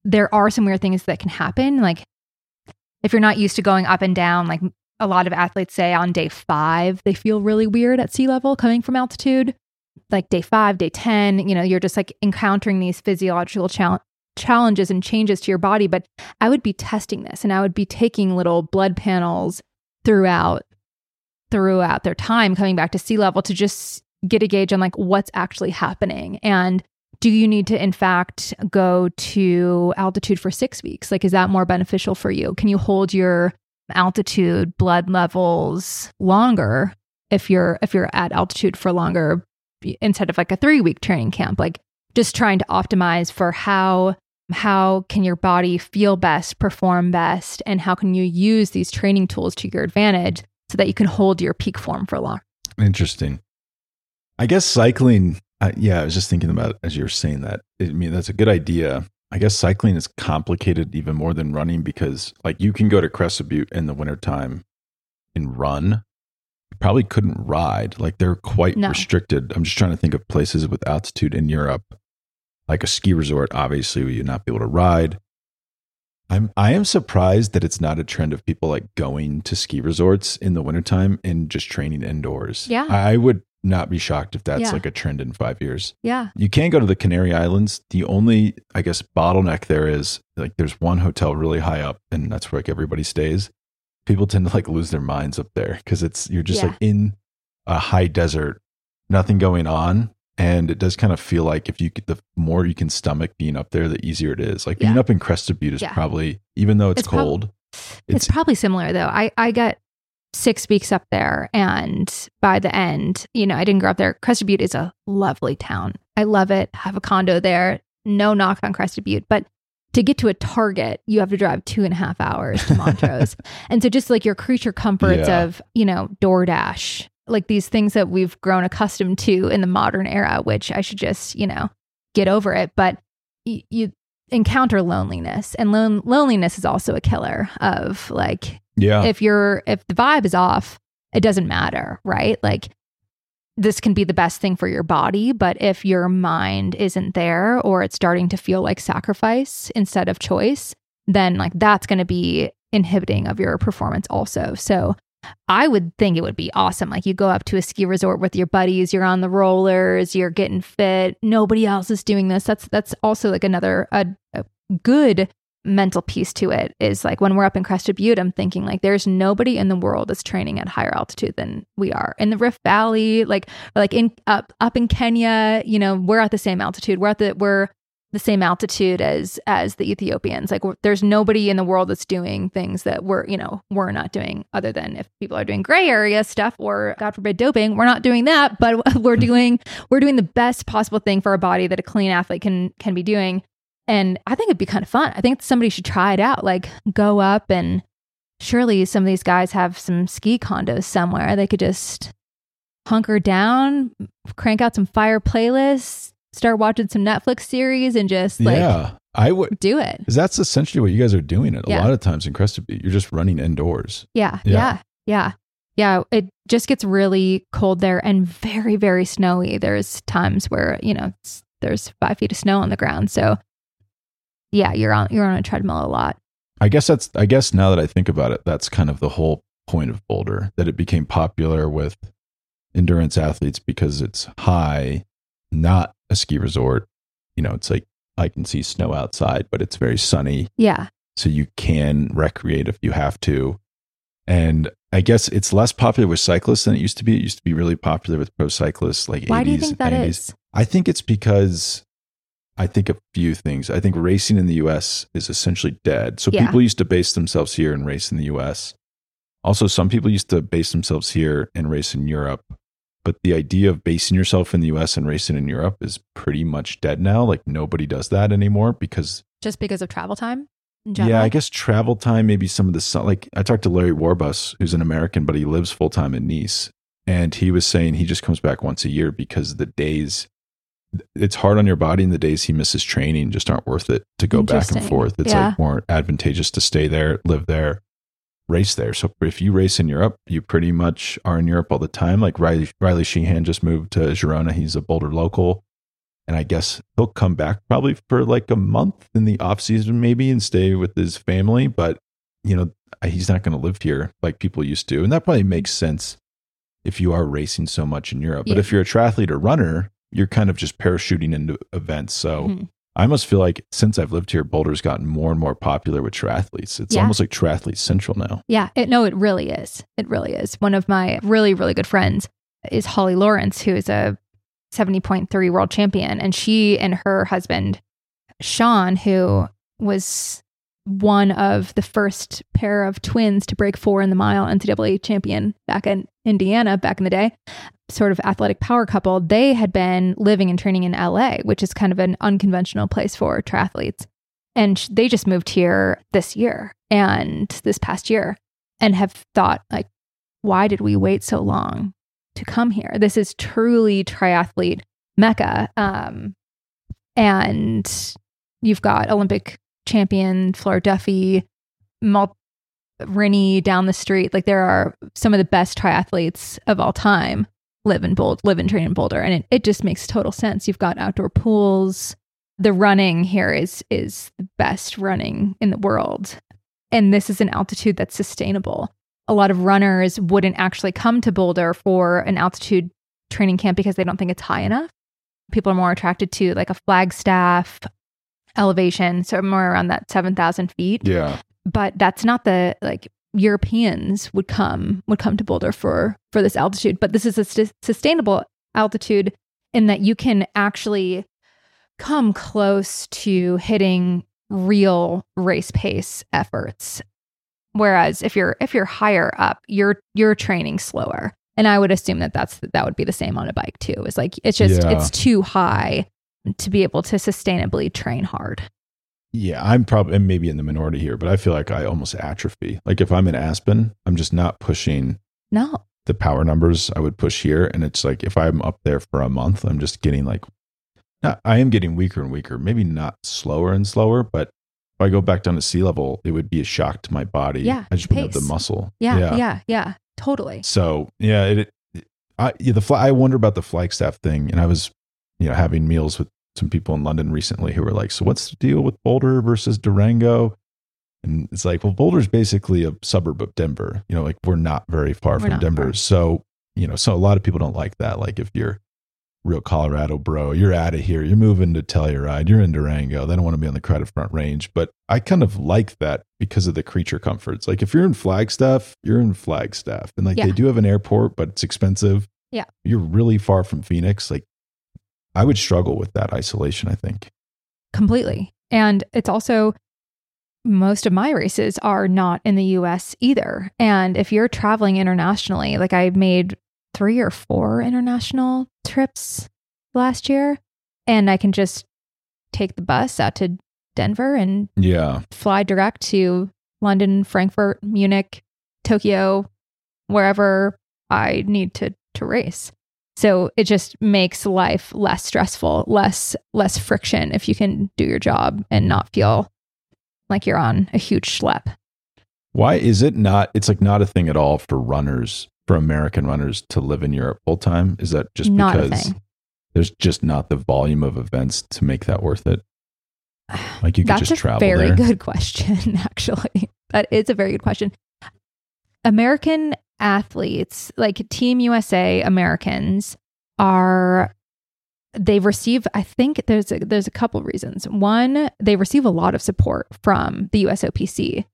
There are some weird things that can happen, like if you're not used to going up and down, like a lot of athletes say on day five, they feel really weird at sea level coming from altitude. Like day five, day 10, you know, you're just like encountering these physiological chal- challenges and changes to your body. But I would be testing this and I would be taking little blood panels throughout throughout their time coming back to sea level to just get a gauge on like what's actually happening and do you need to in fact go to altitude for 6 weeks like is that more beneficial for you can you hold your altitude blood levels longer if you're if you're at altitude for longer instead of like a 3 week training camp like just trying to optimize for how how can your body feel best perform best and how can you use these training tools to your advantage so that you can hold your peak form for long Interesting. I guess cycling. Uh, yeah, I was just thinking about as you were saying that. I mean, that's a good idea. I guess cycling is complicated even more than running because, like, you can go to Crested Butte in the wintertime and run. Probably couldn't ride. Like, they're quite No. restricted. I'm just trying to think of places with altitude in Europe, like a ski resort. Obviously, where you'd not be able to ride. I'm I am surprised that it's not a trend of people like going to ski resorts in the wintertime and just training indoors. Yeah. I I would not be shocked if that's Yeah. like a trend in five years. yeah You can go to the Canary Islands. The only, I guess, bottleneck there is like there's one hotel really high up, and that's where like everybody stays. People tend to like lose their minds up there because it's you're just Yeah. like in a high desert, nothing going on, and it does kind of feel like if you could, the more you can stomach being up there, the easier it is. Like being up in Crested Butte is Yeah. probably even though it's, It's prob- cold, it's, it's, probably similar though i i got six weeks up there and by the end you know i didn't grow up there crested butte is a lovely town i love it have a condo there no knock on crested butte but to get to a target you have to drive two and a half hours to montrose. And so just like your creature comforts Yeah. of you know doordash like these things that we've grown accustomed to in the modern era which i should just you know get over it. But y- you encounter loneliness and lon- loneliness is also a killer of like yeah, if you're if the vibe is off it doesn't matter right? Like this can be the best thing for your body but if your mind isn't there or it's starting to feel like sacrifice instead of choice then like that's going to be inhibiting of your performance also so I would think it would be awesome. Like you go up to a ski resort with your buddies, you're on the rollers, you're getting fit. Nobody else is doing this. That's that's also like another a, a good mental piece to it is like when we're up in Crested Butte, I'm thinking like there's nobody in the world that's training at higher altitude than we are. In the Rift Valley, like like in up up in Kenya, you know, we're at the same altitude. We're at the we're the same altitude as as the Ethiopians. Like there's nobody in the world that's doing things that we're, you know, we're not doing other than if people are doing gray area stuff or god forbid doping, we're not doing that, but we're doing we're doing the best possible thing for our body that a clean athlete can can be doing and I think it'd be kind of fun. I think somebody should try it out. Like go up and surely some of these guys have some ski condos somewhere. They could just hunker down, crank out some fire playlists, start watching some Netflix series and just like yeah, I would. do it. Because that's essentially what you guys are doing. It a Yeah. lot of times in Crested Butte, you're just running indoors. Yeah, Yeah. yeah, yeah. Yeah, it just gets really cold there and very, very snowy. There's times where, you know, there's five feet of snow on the ground. So yeah, you're on you're on a treadmill a lot. I guess that's. I guess now that I think about it, that's kind of the whole point of Boulder that it became popular with endurance athletes because it's high, not a ski resort. You know, it's like I can see snow outside, but it's very sunny, Yeah. so you can recreate if you have to. And I guess it's less popular with cyclists than it used to be. It used to be really popular with pro cyclists, like Why 80s, do you think that 90s. is? I think it's because I think a few things. I think racing in the US is essentially dead. So Yeah. people used to base themselves here and race in the US. Also, some people used to base themselves here and race in Europe. But the idea of basing yourself in the US and racing in Europe is pretty much dead now. Like nobody does that anymore because Just because of travel time? yeah, I guess travel time, maybe some of the. Like I talked to Larry Warbasse, who's an American, but he lives full time in Nice, and he was saying he just comes back once a year because the days it's hard on your body, and the days he misses training just aren't worth it to go back and forth. It's Yeah. like more advantageous to stay there, live there, race there. So if you race in Europe, you pretty much are in Europe all the time. Like Riley Riley Sheehan just moved to Girona. He's a Boulder local and I guess he'll come back probably for like a month in the off season, maybe, and stay with his family. But you know, he's not going to live here like people used to, and that probably makes sense if you are racing so much in Europe. But if you're a triathlete or runner, you're kind of just parachuting into events. So Mhm. I must feel like since I've lived here, Boulder's gotten more and more popular with triathletes. It's Yeah. almost like triathlete central now. Yeah, it, no, it really is. It really is. One of my really, really good friends is Holly Lawrence, who is a 70.3 world champion. And she and her husband, Sean, who was one of the first pair of twins to break four in the mile NCAA champion back in Indiana back in the day, sort of athletic power couple, they had been living and training in LA, which is kind of an unconventional place for triathletes. And they just moved here this year and this past year and have thought, like, why did we wait so long to come here? This is truly triathlete mecca. Um, and you've got Olympic champion Flora Duffy, Mal- Rennie down the street. Like there are some of the best triathletes of all time live in Boulder, live and train in Boulder, and it, it just makes total sense. You've got outdoor pools. The running here is is the best running in the world, and this is an altitude that's sustainable. A lot of runners wouldn't actually come to Boulder for an altitude training camp because they don't think it's high enough. People are more attracted to like a Flagstaff elevation, so more around that seven thousand feet Yeah. but that's not the like Europeans would come would come to Boulder for for this altitude. But this is a sus- sustainable altitude in that you can actually come close to hitting real race pace efforts. Whereas if you're if you're higher up, you're you're training slower. And I would assume that that's that would be the same on a bike too. It's like it's just Yeah. it's too high to be able to sustainably train hard. Yeah, I'm probably and maybe in the minority here, but I feel like I almost atrophy. Like if I'm in Aspen, I'm just not pushing No. the power numbers I would push here. And it's like if I'm up there for a month, I'm just getting like, not, I am getting weaker and weaker. Maybe not slower and slower, but if I go back down to sea level, it would be a shock to my body. Yeah, I just wouldn't have the muscle. Yeah, yeah, yeah, totally. So yeah, it. it I yeah, the fly, I wonder about the Flagstaff thing, and I was, you know, having meals with some people in London recently who were like, "So what's the deal with Boulder versus Durango?" And it's like, well, Boulder's basically a suburb of Denver. You know, like we're not very far We're from Denver. far. So, you know, so a lot of people don't like that. Like if you're real Colorado bro, you're out of here, you're moving to Telluride, you're in Durango. They don't want to be on the Credit Front Range. But I kind of like that because of the creature comforts. Like if you're in Flagstaff, you're in Flagstaff. And like Yeah. they do have an airport, but it's expensive. Yeah. You're really far from Phoenix. Like I would struggle with that isolation, I think. completely. And it's also most of my races are not in the US either. And if you're traveling internationally, like I made three or four international trips last year, and I can just take the bus out to Denver and Yeah. fly direct to London, Frankfurt, Munich, Tokyo, wherever I need to to race. So it just makes life less stressful, less less friction if you can do your job and not feel like you're on a huge schlep. Why is it not? It's like not a thing at all for runners, for American runners to live in Europe full time. Is that just Not because there's just not the volume of events to make that worth it? Like you could That's just a travel very there. good question, actually. That is a very good question. American athletes, like Team USA Americans, are they receive i think there's a, there's a couple reasons. One they receive a lot of support from the usopc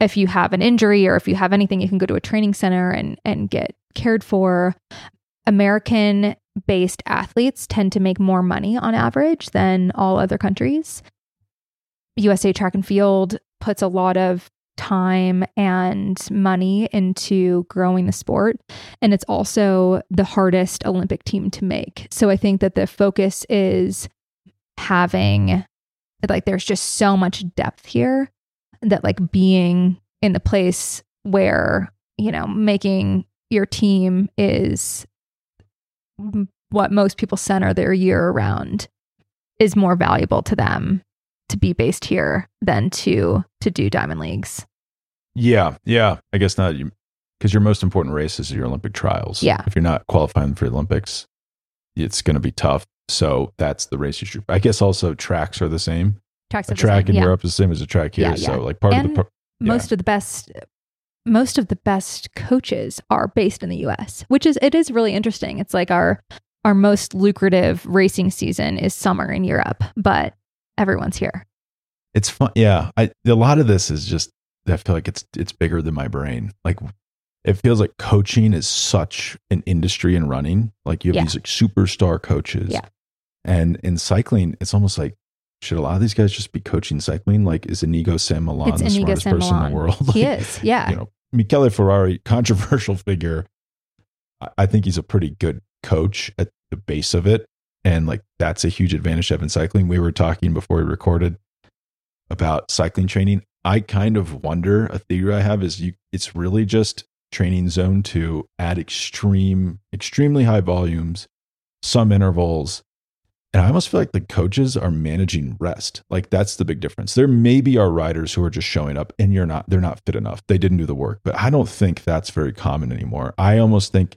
if you have an injury or if you have anything you can go to a training center and and get cared for. American based athletes tend to make more money on average than all other countries. Usa track and field puts a lot of time and money into growing the sport. And it's also the hardest olympic team to make. So i think that the focus is having like there's just so much depth here that like being in the place where you know making your team is what most people center their year around is more valuable to them to be based here than to to do diamond leagues Yeah, yeah. I guess not because your most important race is your Olympic trials. Yeah. If you're not qualifying for the Olympics, it's going to be tough. So that's the race you should. I guess also tracks are the same. tracks A track same, in yeah. Europe is the same as a track here. Yeah, yeah. So like part of the. par- most of the best most of the best coaches are based in the US, which is it is really interesting. It's like our our most lucrative racing season is summer in Europe, but everyone's here. It's fun. Yeah, I, a lot of this is just. I feel like it's it's bigger than my brain. Like it feels like coaching is such an industry in running. Like you have Yeah. these like superstar coaches. Yeah. And in cycling, it's almost like should a lot of these guys just be coaching cycling? Like is Inigo San Millán It's the Inigo smartest San person in the world? He Like, is. Yeah. You know, Michele Ferrari, controversial figure. I- I think he's a pretty good coach at the base of it. And like that's a huge advantage have in cycling. We were talking before we recorded about cycling training. I kind of wonder a theory I have is you it's really just training zone two at extreme, extremely high volumes, some intervals. And I almost feel like the coaches are managing rest. Like that's the big difference. There maybe are riders who are just showing up and you're not, they're not fit enough. They didn't do the work. But I don't think that's very common anymore. I almost think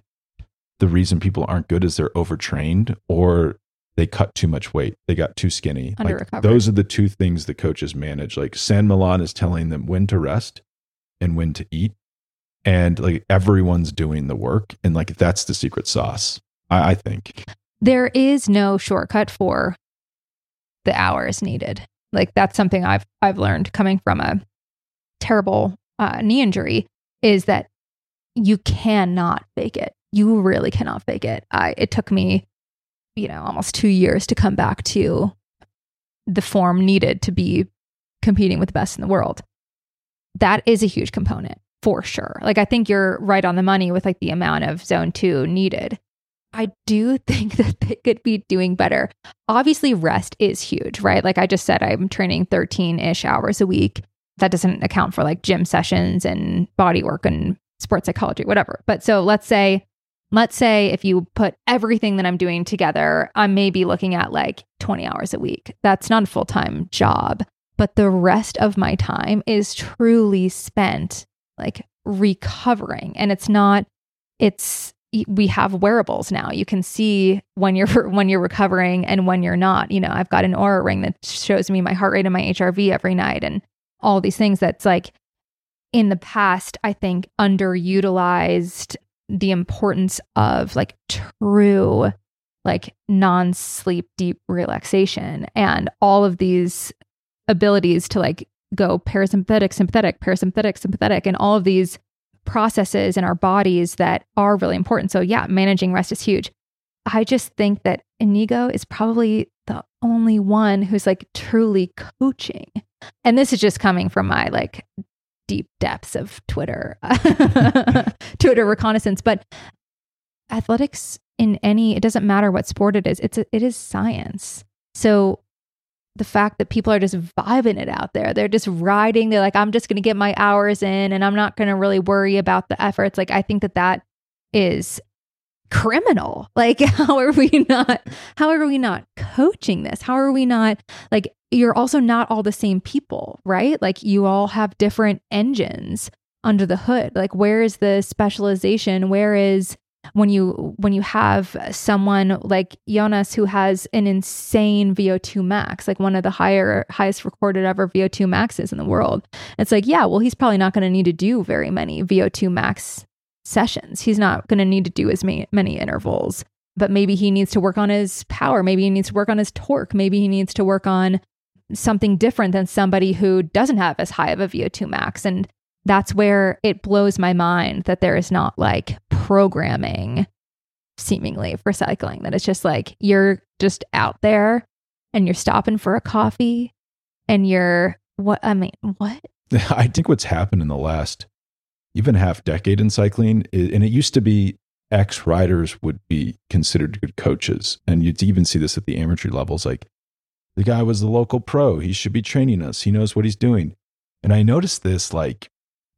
the reason people aren't good is they're overtrained or they cut too much weight. They got too skinny. Like those are the two things the coaches manage. Like San Millán is telling them when to rest and when to eat. And like everyone's doing the work. And like that's the secret sauce, I, I think. there is no shortcut for the hours needed. Like that's something I've I've learned coming from a terrible uh, knee injury is that you cannot fake it. You really cannot fake it. I it took me, you know, almost two years to come back to the form needed to be competing with the best in the world. That is a huge component for sure. Like I think you're right on the money with like the amount of zone two needed. I do think that they could be doing better. Obviously, rest is huge, right? Like I just said, I'm training 13 ish hours a week. That doesn't account for like gym sessions and body work and sports psychology, whatever. But so let's say, let's say if you put everything that I'm doing together, I'm maybe looking at like 20 hours a week. That's not a full time job. But the rest of my time is truly spent like recovering. And it's not, it's, we have wearables now. You can see when you're when you're recovering and when you're not. You know, I've got an Oura ring that shows me my heart rate and my HRV every night, and all these things that's like in the past, I think underutilized the importance of like true like non-sleep deep relaxation and all of these abilities to like go parasympathetic sympathetic parasympathetic sympathetic and all of these processes in our bodies that are really important. So yeah managing rest is huge. I just think that inigo is probably the only one who's like truly coaching and this is just coming from my like deep depths of twitter twitter reconnaissance but athletics in any it doesn't matter what sport it is it's a, it is science. So the fact that people are just vibing it out there they're just riding they're like i'm just going to get my hours in and i'm not going to really worry about the efforts like i think that that is criminal. Like how are we not how are we not coaching this? How are we not like you're also not all the same people right like you all have different engines under the hood like where is the specialization where is when you when you have someone like Jonas who has an insane VO2 max, like one of the higher highest recorded ever VO2 maxes in the world. It's like, yeah, well, he's probably not going to need to do very many VO2 max sessions. He's not going to need to do as many, many intervals, but maybe he needs to work on his power. Maybe he needs to work on his torque. Maybe he needs to work on something different than somebody who doesn't have as high of a VO2 max. And that's where it blows my mind that there is not like programming seemingly for cycling, that it's just like you're just out there and you're stopping for a coffee and you're what I mean, what? I think what's happened in the last even half decade in cycling, and it used to be ex riders would be considered good coaches. And you'd even see this at the amateur levels. Like the guy was the local pro. He should be training us. He knows what he's doing. And I noticed this like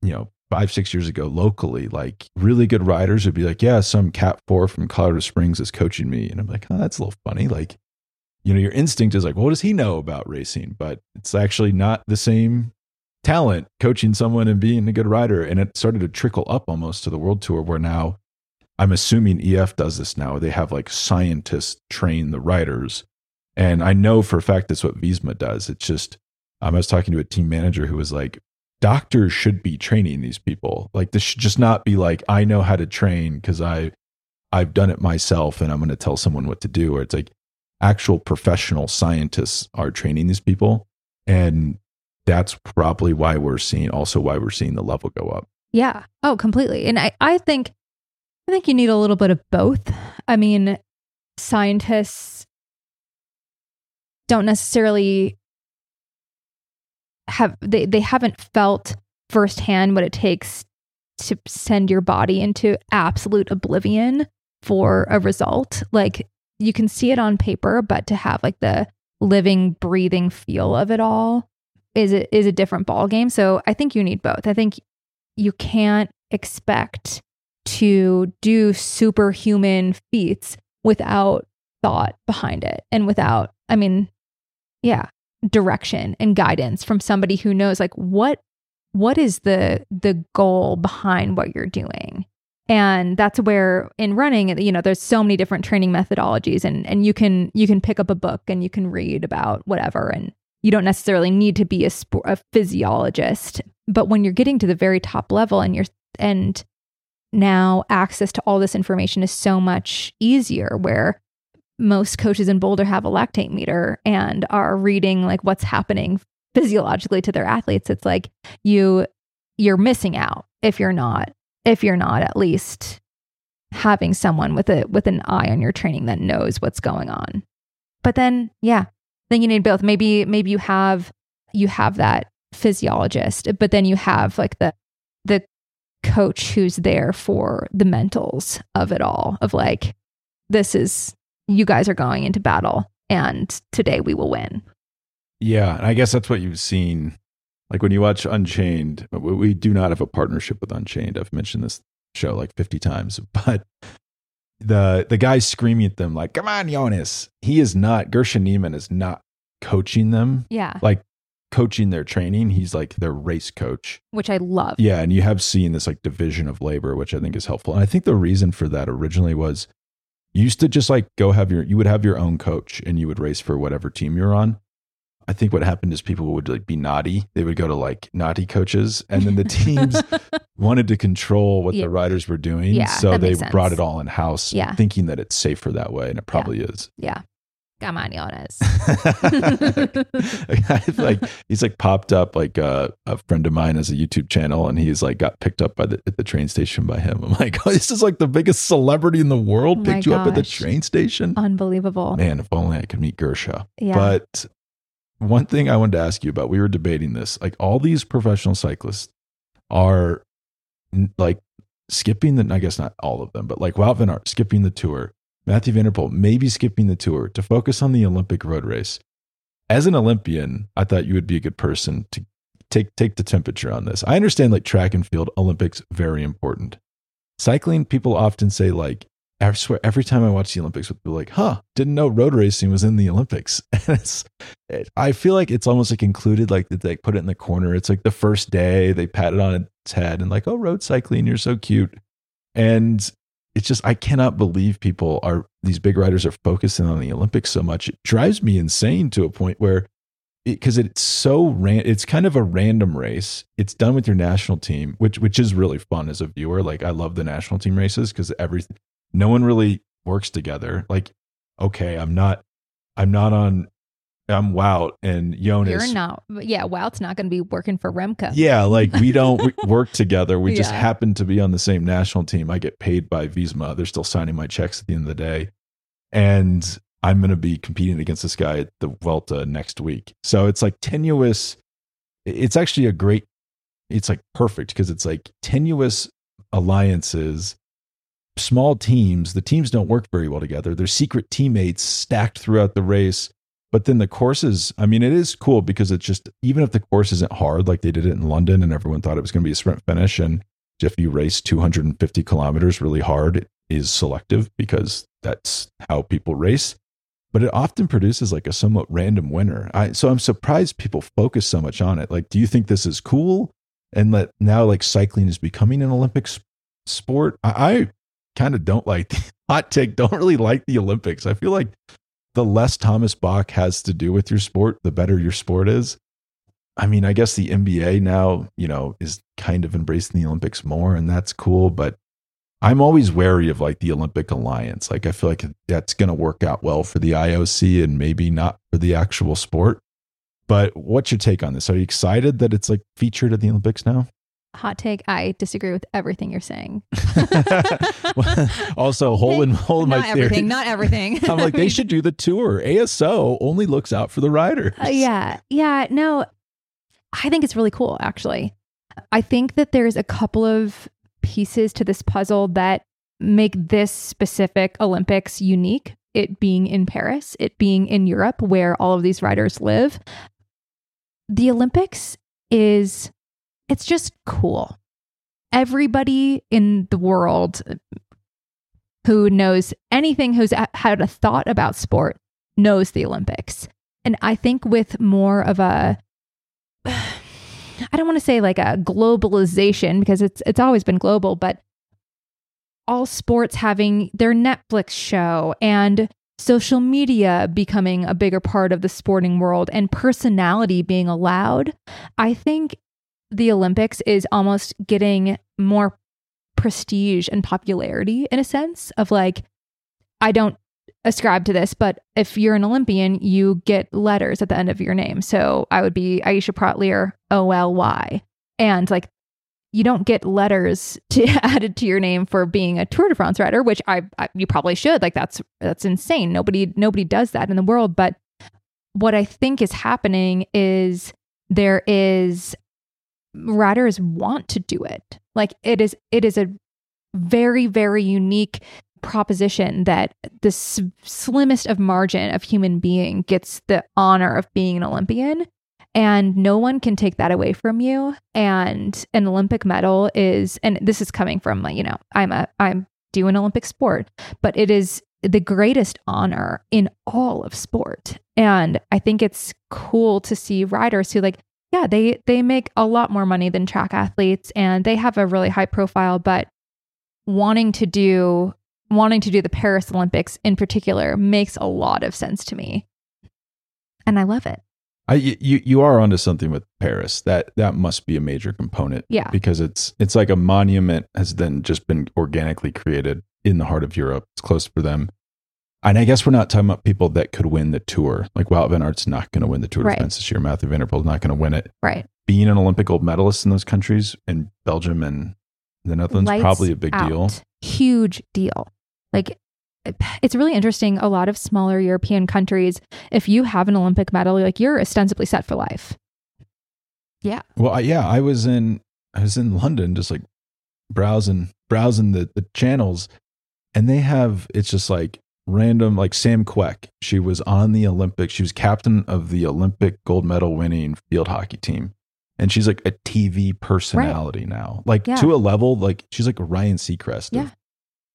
you know, five, six years ago locally, like really good riders would be like, yeah, some cat four from Colorado Springs is coaching me. And I'm like, oh, that's a little funny. Like, you know, your instinct is like, well, what does he know about racing? But it's actually not the same talent coaching someone and being a good rider. And it started to trickle up almost to the world tour where now I'm assuming EF does this now. They have like scientists train the riders. And I know for a fact that's what Visma does. It's just, um, I was talking to a team manager who was like, doctors should be training these people. Like this should just not be like I know how to train because I I've done it myself and I'm going to tell someone what to do. Or it's like actual professional scientists are training these people, and that's probably why we're seeing also why we're seeing the level go up. Yeah. Oh, completely. And I I think I think you need a little bit of both. I mean, scientists don't necessarily have they they haven't felt firsthand what it takes to send your body into absolute oblivion for a result. Like you can see it on paper, but to have like the living, breathing feel of it all is it is a different ball game. So I think you need both. I think you can't expect to do superhuman feats without thought behind it and without I mean, yeah, direction and guidance from somebody who knows like what what is the the goal behind what you're doing? And that's where in running you know there's so many different training methodologies and and you can you can pick up a book and you can read about whatever and you don't necessarily need to be a, sp- a physiologist but when you're getting to the very top level and you're and now access to all this information is so much easier where most coaches in Boulder have a lactate meter and are reading like what's happening physiologically to their athletes. It's like you you're missing out if you're not if you're not at least having someone with a with an eye on your training that knows what's going on. But then yeah, then you need both. Maybe maybe you have you have that physiologist, but then you have like the the coach who's there for the mentals of it all of like this is you guys are going into battle and today we will win. Yeah. And I guess that's what you've seen. Like when you watch Unchained, we do not have a partnership with Unchained. I've mentioned this show like 50 times, but the the guy screaming at them like, come on, Jonas. He is not, Grischa Niermann is not coaching them. Yeah. Like coaching their training. He's like their race coach. Which I love. Yeah. And you have seen this like division of labor, which I think is helpful. And I think the reason for that originally was you used to just like go have your, you would have your own coach and you would race for whatever team you're on. I think what happened is people would like be naughty. They would go to like naughty coaches, and then the teams wanted to control what Yeah. the riders were doing. Yeah, so they brought it all in house, Yeah. thinking that it's safer that way, and it probably is. Yeah. Come on, Jonas. Like he's like popped up like uh, a friend of mine has a YouTube channel and he's like got picked up by the at the train station by him. I'm like, oh, this is like the biggest celebrity in the world Oh picked you up at the train station. Unbelievable. Man, if only I could meet Grischa. Yeah. But one thing I wanted to ask you about, we were debating this. Like all these professional cyclists are like skipping the, I guess not all of them, but like Wout van Aert skipping the tour, Matthew van der Poel Der Poel maybe skipping the tour to focus on the Olympic road race. As an Olympian, I thought you would be a good person to take take the temperature on this. I understand like track and field Olympics very important. Cycling, people often say like I swear every time I watch the Olympics, people are like, huh, didn't know road racing was in the Olympics. And it's, it, I feel like it's almost like included, like they put it in the corner. It's like the first day they pat it on its head and like, oh, road cycling, you're so cute. And it's just, I cannot believe people are, these big riders are focusing on the Olympics so much. It drives me insane to a point where, because it's so ran, it's kind of a random race. It's done with your national team, which which is really fun as a viewer. Like I love the national team races because every no one really works together. Like, okay, I'm not, I'm not on, I'm Wout and Jonas. You're not. Yeah. Wout's not going to be working for Remco. Yeah, like we don't work together. We just happen to be on the same national team. I get paid by Visma. They're still signing my checks at the end of the day. And I'm going to be competing against this guy at the Vuelta next week. So it's like tenuous. It's actually a great, it's like perfect because it's like tenuous alliances, small teams. The teams don't work very well together. They're secret teammates stacked throughout the race. But then the courses, I mean, it is cool because it's just, even if the course isn't hard, like they did it in London and everyone thought it was going to be a sprint finish. And if you race 250 kilometers really hard, it is selective because that's how people race. But it often produces like a somewhat random winner. I, so I'm surprised people focus so much on it. Like, do you think this is cool? And that now like cycling is becoming an Olympic s- sport? I, I kind of don't like the hot take, don't really like the Olympics. I feel like the less Thomas Bach has to do with your sport, the better your sport is. I mean, I guess the NBA now, you know, is kind of embracing the Olympics more, and that's cool. But I'm always wary of like the Olympic Alliance. Like, I feel like that's going to work out well for the IOC and maybe not for the actual sport. But what's your take on this? Are you excited that it's like featured at the Olympics now? Hot take. I disagree with everything you're saying. also, hole in hole in my not theory. everything. Not everything. I'm like, they should do the tour. ASO only looks out for the riders. Uh, yeah. Yeah. No, I think it's really cool, actually. I think that there's a couple of pieces to this puzzle that make this specific Olympics unique. It being in Paris, it being in Europe, where all of these riders live. The Olympics is, it's just cool. Everybody in the world who knows anything, who's had a thought about sport, knows the Olympics. And I think with more of a I don't want to say like a globalization because it's it's always been global, but all sports having their Netflix show and social media becoming a bigger part of the sporting world and personality being allowed, I think the Olympics is almost getting more prestige and popularity in a sense of like I don't ascribe to this, but if you're an Olympian, you get letters at the end of your name. So I would be Aisha Praught-Leer, O L Y. And like, you don't get letters to added to your name for being a Tour de France rider, which I, I you probably should. Like that's that's insane. Nobody nobody does that in the world. But what I think is happening is there is riders want to do it. Like it is it is a very very unique proposition that the s- slimmest of margin of human being gets the honor of being an Olympian and no one can take that away from you and an Olympic medal is and this is coming from you know I'm a I'm do an Olympic sport but it is the greatest honor in all of sport and I think it's cool to see riders who like yeah they they make a lot more money than track athletes and they have a really high profile but wanting to do wanting to do the Paris Olympics in particular makes a lot of sense to me. And I love it. I you you are onto something with Paris. That that must be a major component. Yeah. Because it's it's like a monument has then just been organically created in the heart of Europe. It's close for them. And I guess we're not talking about people that could win the tour. Like Wout van Aert's not going to win the Tour de Right. France this year. Matthew Van Der Poel's not going to win it. Right. Being an Olympic gold medalist in those countries, in Belgium and the Netherlands, Lights probably a big deal. Huge deal. Like it's really interesting. A lot of smaller European countries, if you have an Olympic medal, like you're ostensibly set for life. Yeah. Well, I, yeah, I was in I was in London, just like browsing browsing the the channels, and they have it's just like random like Sam Quek. She was on the Olympic. She was captain of the Olympic gold medal winning field hockey team, and she's like a TV personality now, like Yeah. to a level like she's like Ryan Seacrest Yeah. of,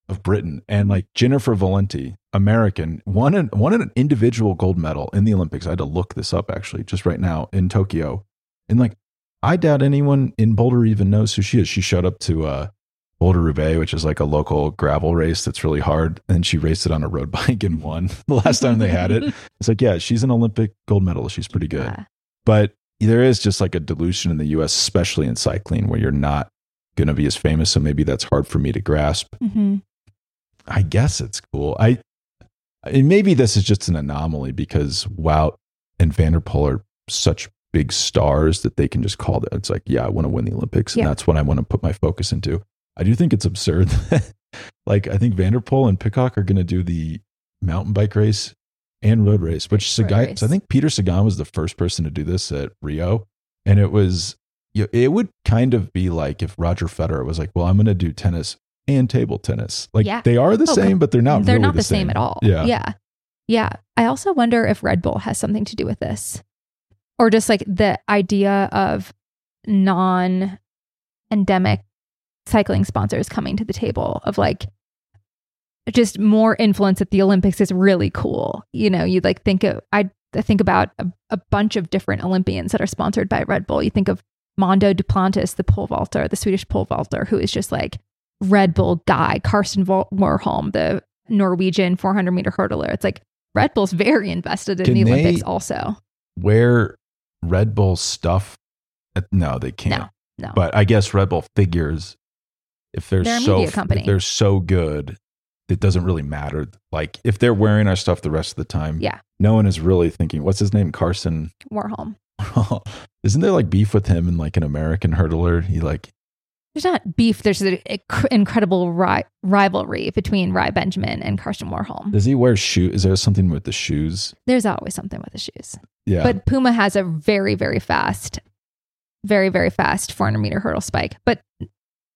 of Britain, and like Jennifer Valente, American, won an won an individual gold medal in the Olympics. I had to look this up actually just right now in Tokyo. And like, I doubt anyone in Boulder even knows who she is. She showed up to uh, Boulder Roubaix, which is like a local gravel race that's really hard. And she raced it on a road bike and won the last time they had it. It's like, yeah, she's an Olympic gold medalist. She's pretty good. Yeah. But there is just like a dilution in the US, especially in cycling, where you're not going to be as famous. So maybe that's hard for me to grasp. Mhm. I guess it's cool. I and maybe this is just an anomaly because Wout and van der Poel are such big stars that they can just call that. It's like, yeah, I want to win the Olympics, and Yeah. that's what I want to put my focus into. I do think it's absurd. like, I think van der Poel and Pidcock are going to do the mountain bike race and road race, which Sagan. So I think Peter Sagan was the first person to do this at Rio, and it was. You it would kind of be like if Roger Federer was like, "Well, I'm going to do tennis and table tennis." Like Yeah. they are the Oh, same, but they're not. They're really not the same. at all. Yeah. Yeah. Yeah. I also wonder if Red Bull has something to do with this or just like the idea of non endemic cycling sponsors coming to the table of like just more influence at the Olympics is really cool. You know, you like think of, I I think about a, a bunch of different Olympians that are sponsored by Red Bull. You think of Mondo Duplantis, the pole vaulter, the Swedish pole vaulter, who is just like Red Bull guy, Karsten Warholm, the Norwegian 400 meter hurdler. It's like Red Bull's very invested in Can the Olympics also. Wear Red Bull stuff? No, they can't. No, no. But I guess Red Bull figures if they're, They're so if they're so good, it doesn't really matter. Like if they're wearing our stuff the rest of the time, Yeah. no one is really thinking, "What's his name?" Carson. Warholm. Isn't there like beef with him and like an American hurdler? He like There's not beef. There's an incredible ri- rivalry between Rai Benjamin and carson Warholm. does he wear shoe? Is there something with the shoes? There's always something with the shoes. Yeah, But Puma has a very, very fast, very, very fast 400 meter hurdle spike. But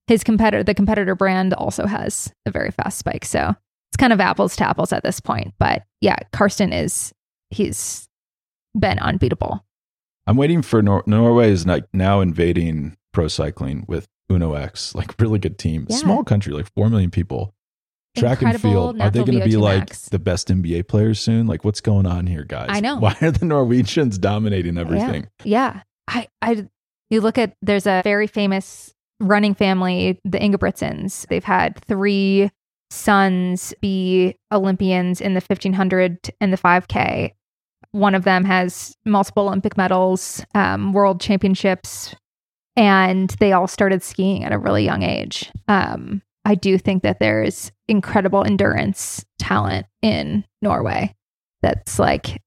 his competitor, the competitor brand, also has a very fast spike. So it's kind of apples to apples at this point. But yeah, Karsten is, he's been unbeatable. I'm waiting for Nor- Norway is like now invading pro cycling with Uno-X, like really good team, Yeah. small country, like four million people. Track and field, are they going to be like max. the best NBA players soon? Like, what's going on here, guys? I know. Why are the Norwegians dominating everything? Yeah. I, I, you look at, there's a very famous running family, the Ingebrigtsens. They've had three sons be Olympians in the 1500 and the 5K. One of them has multiple Olympic medals, um, world championships, and they all started skiing at a really young age. Um, I do think that there's incredible endurance talent in Norway that's like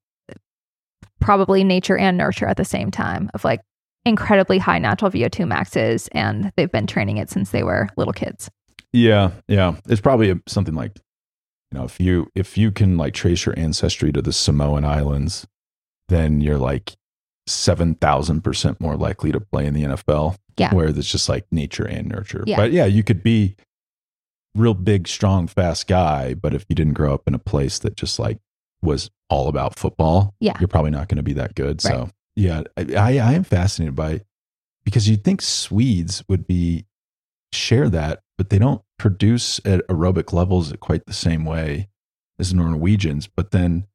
probably nature and nurture at the same time of like incredibly high natural VO2 maxes and they've been training it since they were little kids. Yeah, yeah. It's probably a, something like, you know, if you if you can like trace your ancestry to the Samoan Islands, then you're like seven thousand percent more likely to play in the NFL. Yeah. where it's just like nature and nurture. Yeah. But yeah, you could be real big, strong, fast guy, but if you didn't grow up in a place that just like was all about football, Yeah. you're probably not going to be that good. So Right. Yeah, I, I am fascinated by because you'd think Swedes would be share that, but they don't produce at aerobic levels at quite the same way as Norwegians. But then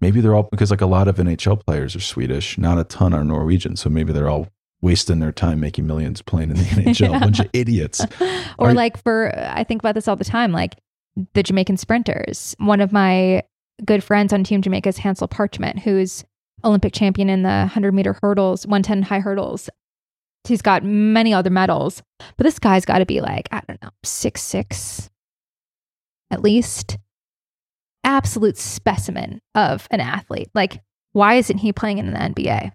maybe they're all because like a lot of NHL players are Swedish, not a ton are Norwegian. So maybe they're all wasting their time making millions playing in the NHL. A bunch of idiots. or Are- like for I think about this all the time, like the Jamaican sprinters. One of my good friends on Team Jamaica is Hansle Parchment, who's Olympic champion in the 100 meter hurdles, 110 high hurdles. He's got many other medals, but this guy's got to be like, I don't know, six six at least. Absolute specimen of an athlete. Like, why isn't he playing in the NBA?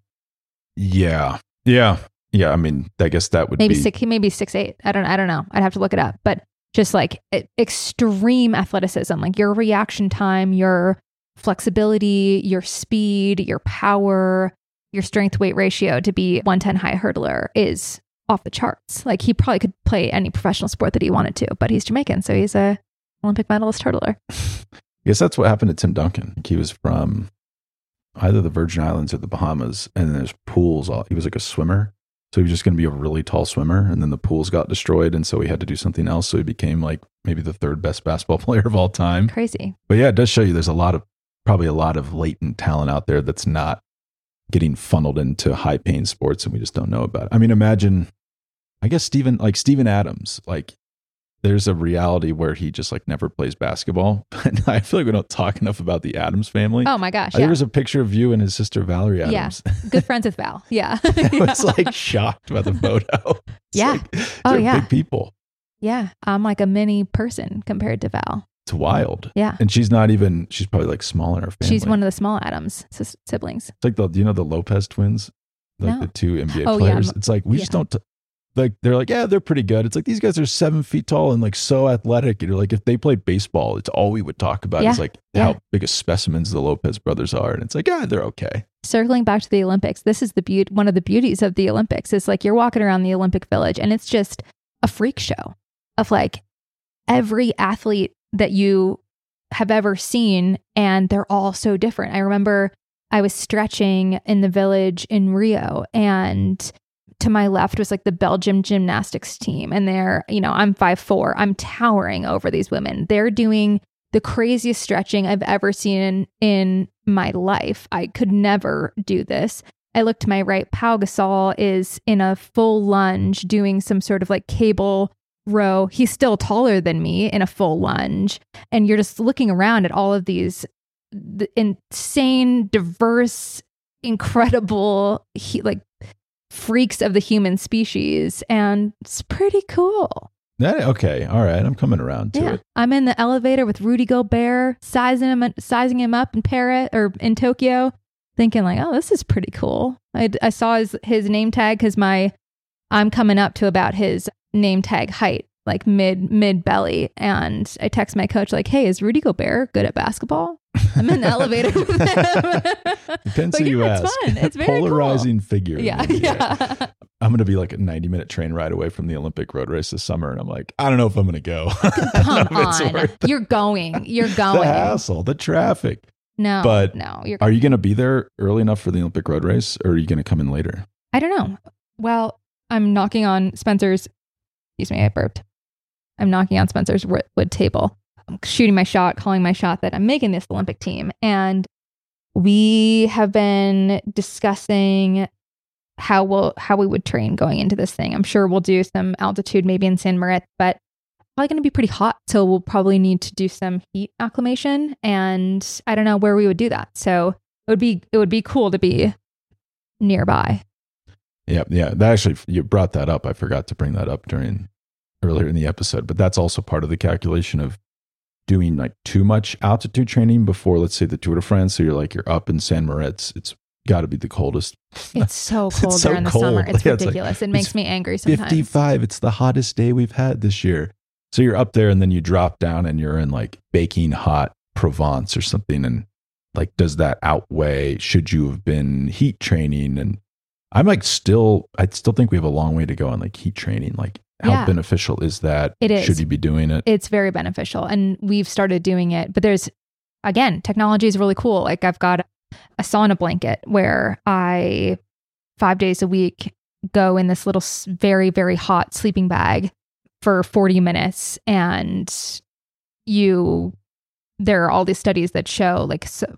Yeah. Yeah. Yeah. I mean, I guess that would maybe be six. He may be six eight. I don't. I don't know. I'd have to look it up. But just like extreme athleticism, like your reaction time, your flexibility, your speed, your power, your strength weight ratio to be 110 high hurdler is off the charts. Like he probably could play any professional sport that he wanted to, but he's Jamaican, so he's a Olympic medalist hurdler. I guess that's what happened to Tim Duncan. He was from either the Virgin Islands or the Bahamas, and there's pools. All he was like a swimmer, so he was just going to be a really tall swimmer, and then the pools got destroyed, and so he had to do something else. So he became like maybe the third best basketball player of all time. Crazy. But yeah, it does show you there's a lot of probably a lot of latent talent out there that's not getting funneled into high paying sports, and we just don't know about it. I mean, imagine, I guess Steven like Steven Adams, like there's a reality where he just like never plays basketball. But I feel like we don't talk enough about the Adams family. Oh my gosh. There was a picture of you and his sister Valerie Adams. Yeah. Good friends with Val. Yeah. I was like shocked by the photo. It's Yeah. like, Oh, yeah. big people. yeah. I'm like a mini person compared to Val. It's wild. Yeah. And she's not even. She's probably like small in her family. She's one of the small Adams sis- siblings. It's like the. You know the Lopez twins? Like No. the two NBA Oh, yeah, players. I'm- it's like we just yeah. don't. T- like they're like yeah they're pretty good. It's like these guys are seven feet tall and like so athletic. And you're like if they played baseball, it's all we would talk about. Yeah. Is like Yeah. how big of specimens the Lopez brothers are, and it's like yeah they're okay. circling back to the Olympics, this is the beauty, one of the beauties of the Olympics is like you're walking around the Olympic Village and it's just a freak show of like every athlete that you have ever seen, and they're all so different. I remember I was stretching in the village in Rio, and to my left was like the Belgium gymnastics team, and they're, you know, I'm five four, I'm towering over these women. They're doing the craziest stretching I've ever seen in, in my life. I could never do this. I look to my right. Pau Gasol is in a full lunge doing some sort of like cable row. He's still taller than me in a full lunge. And you're just looking around at all of these the insane, diverse, incredible, he, like freaks of the human species. And it's pretty cool. That, okay, all right, I'm coming around to Yeah, it. I'm in the elevator with Rudy Gobert, sizing him, sizing him up in Paris or in Tokyo, thinking like, oh, this is pretty cool. I, I saw his his name tag because my I'm coming up to about his name tag height, like mid mid belly, and I text my coach like, hey, is Rudy Gobert good at basketball? I'm in the elevator with him. Depends who you yeah, ask. it's fun. It's very cool. polarizing figure. in yeah, yeah. I'm going to be like a 90 minute train ride away from the Olympic road race this summer. And I'm like, I don't know if I'm going to go. Come don't know if it's on, you're going. You're going. the hassle, the traffic. No, But no, you're Are you going to be there early enough for the Olympic road race or are you going to come in later? I don't know. Well, I'm knocking on Spencer's. Excuse me, I burped. I'm knocking on Spencer's wood, table. I'm shooting my shot, calling my shot that I'm making this Olympic team, and we have been discussing how we'll how we would train going into this thing. I'm sure we'll do some altitude, maybe in San Moritz, but probably going to be pretty hot, so we'll probably need to do some heat acclimation, and I don't know where we would do that. So it would be it would be cool to be nearby. Yeah. Yeah. That actually, you brought that up. I forgot to bring that up during earlier in the episode, but that's also part of the calculation of doing like too much altitude training before, let's say, the Tour de France. So you're like, you're up in San Moritz. It's got to be the coldest. It's so It's cold so during the cold. summer. It's Yeah, it's like- ridiculous. it makes me angry sometimes. 55. It's the hottest day we've had this year. So you're up there and then you drop down and you're in like baking hot Provence or something. And like, does that outweigh? Should you have been heat training? And I'm like, still, I still think we have a long way to go on like heat training. Like, how Yeah. beneficial is that? It is. Should you be doing it? It's very beneficial. And we've started doing it. But there's, again, technology is really cool. Like I've got a sauna blanket where I, five days a week, go in this little, very, very hot sleeping bag for 40 minutes. And you, there are all these studies that show like so,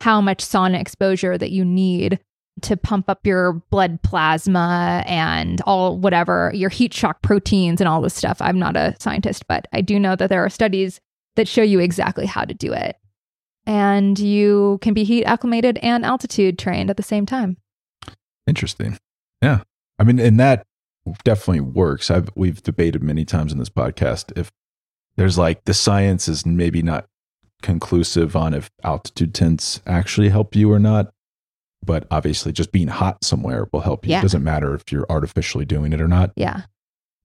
how much sauna exposure that you need to pump up your blood plasma and all whatever your heat shock proteins and all this stuff. I'm not a scientist, but I do know that there are studies that show you exactly how to do it. and you can be heat acclimated and altitude trained at the same time. Interesting. Yeah. I mean, and that definitely works. I've we've debated many times in this podcast if there's like the science is maybe not conclusive on if altitude tents actually help you or not. But obviously, just being hot somewhere will help you. Yeah. It doesn't matter if you're artificially doing it or not. Yeah.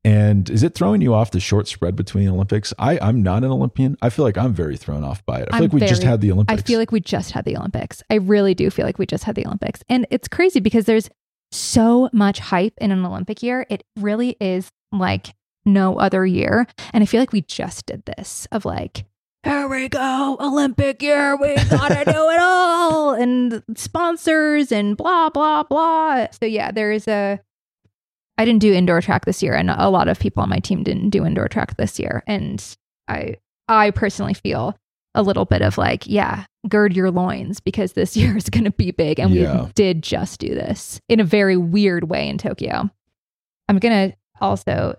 And is it throwing you off the short spread between the Olympics? I, I'm not an Olympian. I feel like I'm very thrown off by it. I feel I'm like we just had the Olympics. I feel like we just had the Olympics. I really do feel like we just had the Olympics. And it's crazy because there's so much hype in an Olympic year. It really is like no other year. And I feel like we just did this of like, here we go, Olympic year, we gotta do it all. And sponsors and blah, blah, blah. So yeah, there's a I didn't do indoor track this year, and a lot of people on my team didn't do indoor track this year. And I I personally feel a little bit of like, yeah, gird your loins because this year is going to be big. And Yeah. we did just do this in a very weird way in Tokyo. I'm going to also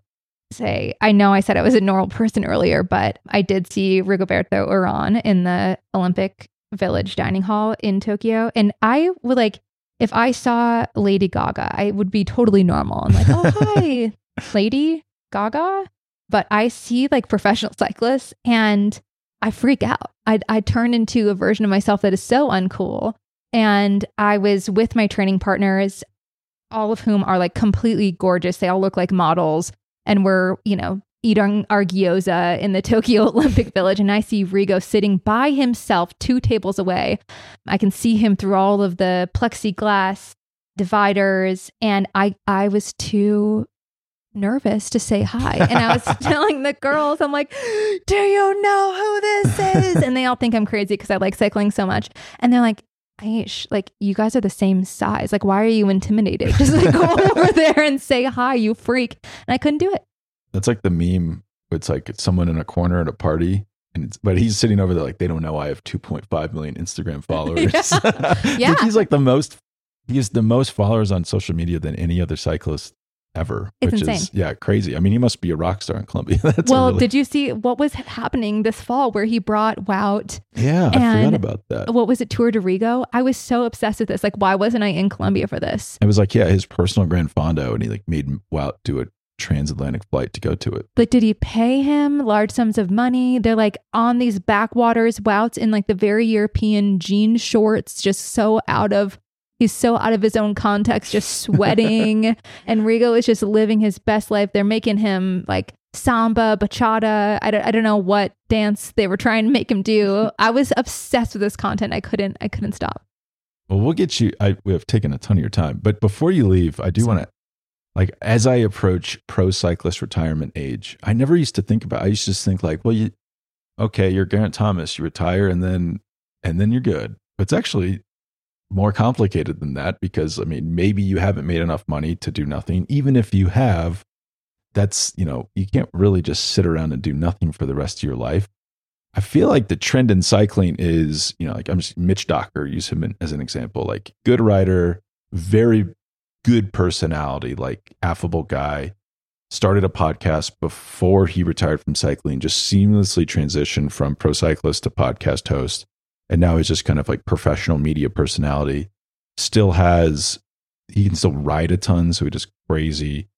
say, I know I said I was a normal person earlier, but I did see Rigoberto Uran in the Olympic Village dining hall in Tokyo. And I would like, if I saw Lady Gaga, I would be totally normal. I'm like, oh, hi, Lady Gaga. But I see like professional cyclists and I freak out. I, I turn into a version of myself that is so uncool. And I was with my training partners, all of whom are like completely gorgeous. They all look like models. And we're, you know, eating our gyoza in the Tokyo Olympic Village. And I see Rigo sitting by himself two tables away. I can see him through all of the plexiglass dividers. And I, I was too nervous to say hi. And I was telling the girls, I'm like, do you know who this is? And they all think I'm crazy because I like cycling so much. And they're like, Aish, like you guys are the same size. Like, why are you intimidated? Just like go over there and say hi, you freak. And I couldn't do it. That's like the meme. It's like it's someone in a corner at a party, and it's but he's sitting over there like they don't know I have 2.5 million Instagram followers. I Yeah. think he's like the most. He has the most followers on social media than any other cyclist ever. It's which insane. is yeah crazy. I mean, he must be a rock star in Colombia. That's well, really- did you see what was happening this fall where he brought Wout? yeah, I forgot about that. What was it, Tour de Rigo? I was so obsessed with this. Like, why wasn't I in Colombia for this? It was like yeah, his personal Grand Fondo, and he like made Wout do a transatlantic flight to go to it. But did he pay him large sums of money? They're like on these backwaters, Wout's in like the very European jean shorts, just so out of he's so out of his own context, just sweating. and Rigo is just living his best life. They're making him like samba, bachata. I don't, I don't know what dance they were trying to make him do. I was obsessed with this content. I couldn't I couldn't stop. Well, we'll get you. I we have taken a ton of your time, but before you leave, I do want to, like, as I approach pro cyclist retirement age, I never used to think about. I used to just think like, well, you, okay, you're Geraint Thomas, you retire, and then, and then you're good. But it's actually more complicated than that because I mean, maybe you haven't made enough money to do nothing. Even if you have, that's you know, you can't really just sit around and do nothing for the rest of your life. I feel like the trend in cycling is, you know, like I'm just Mitch Docker, use him as an example, like good rider, very good personality, like affable guy. Started a podcast before he retired from cycling, just seamlessly transitioned from pro cyclist to podcast host. And now he's just kind of like professional media personality. Still has, he can still ride a ton. So he just crazy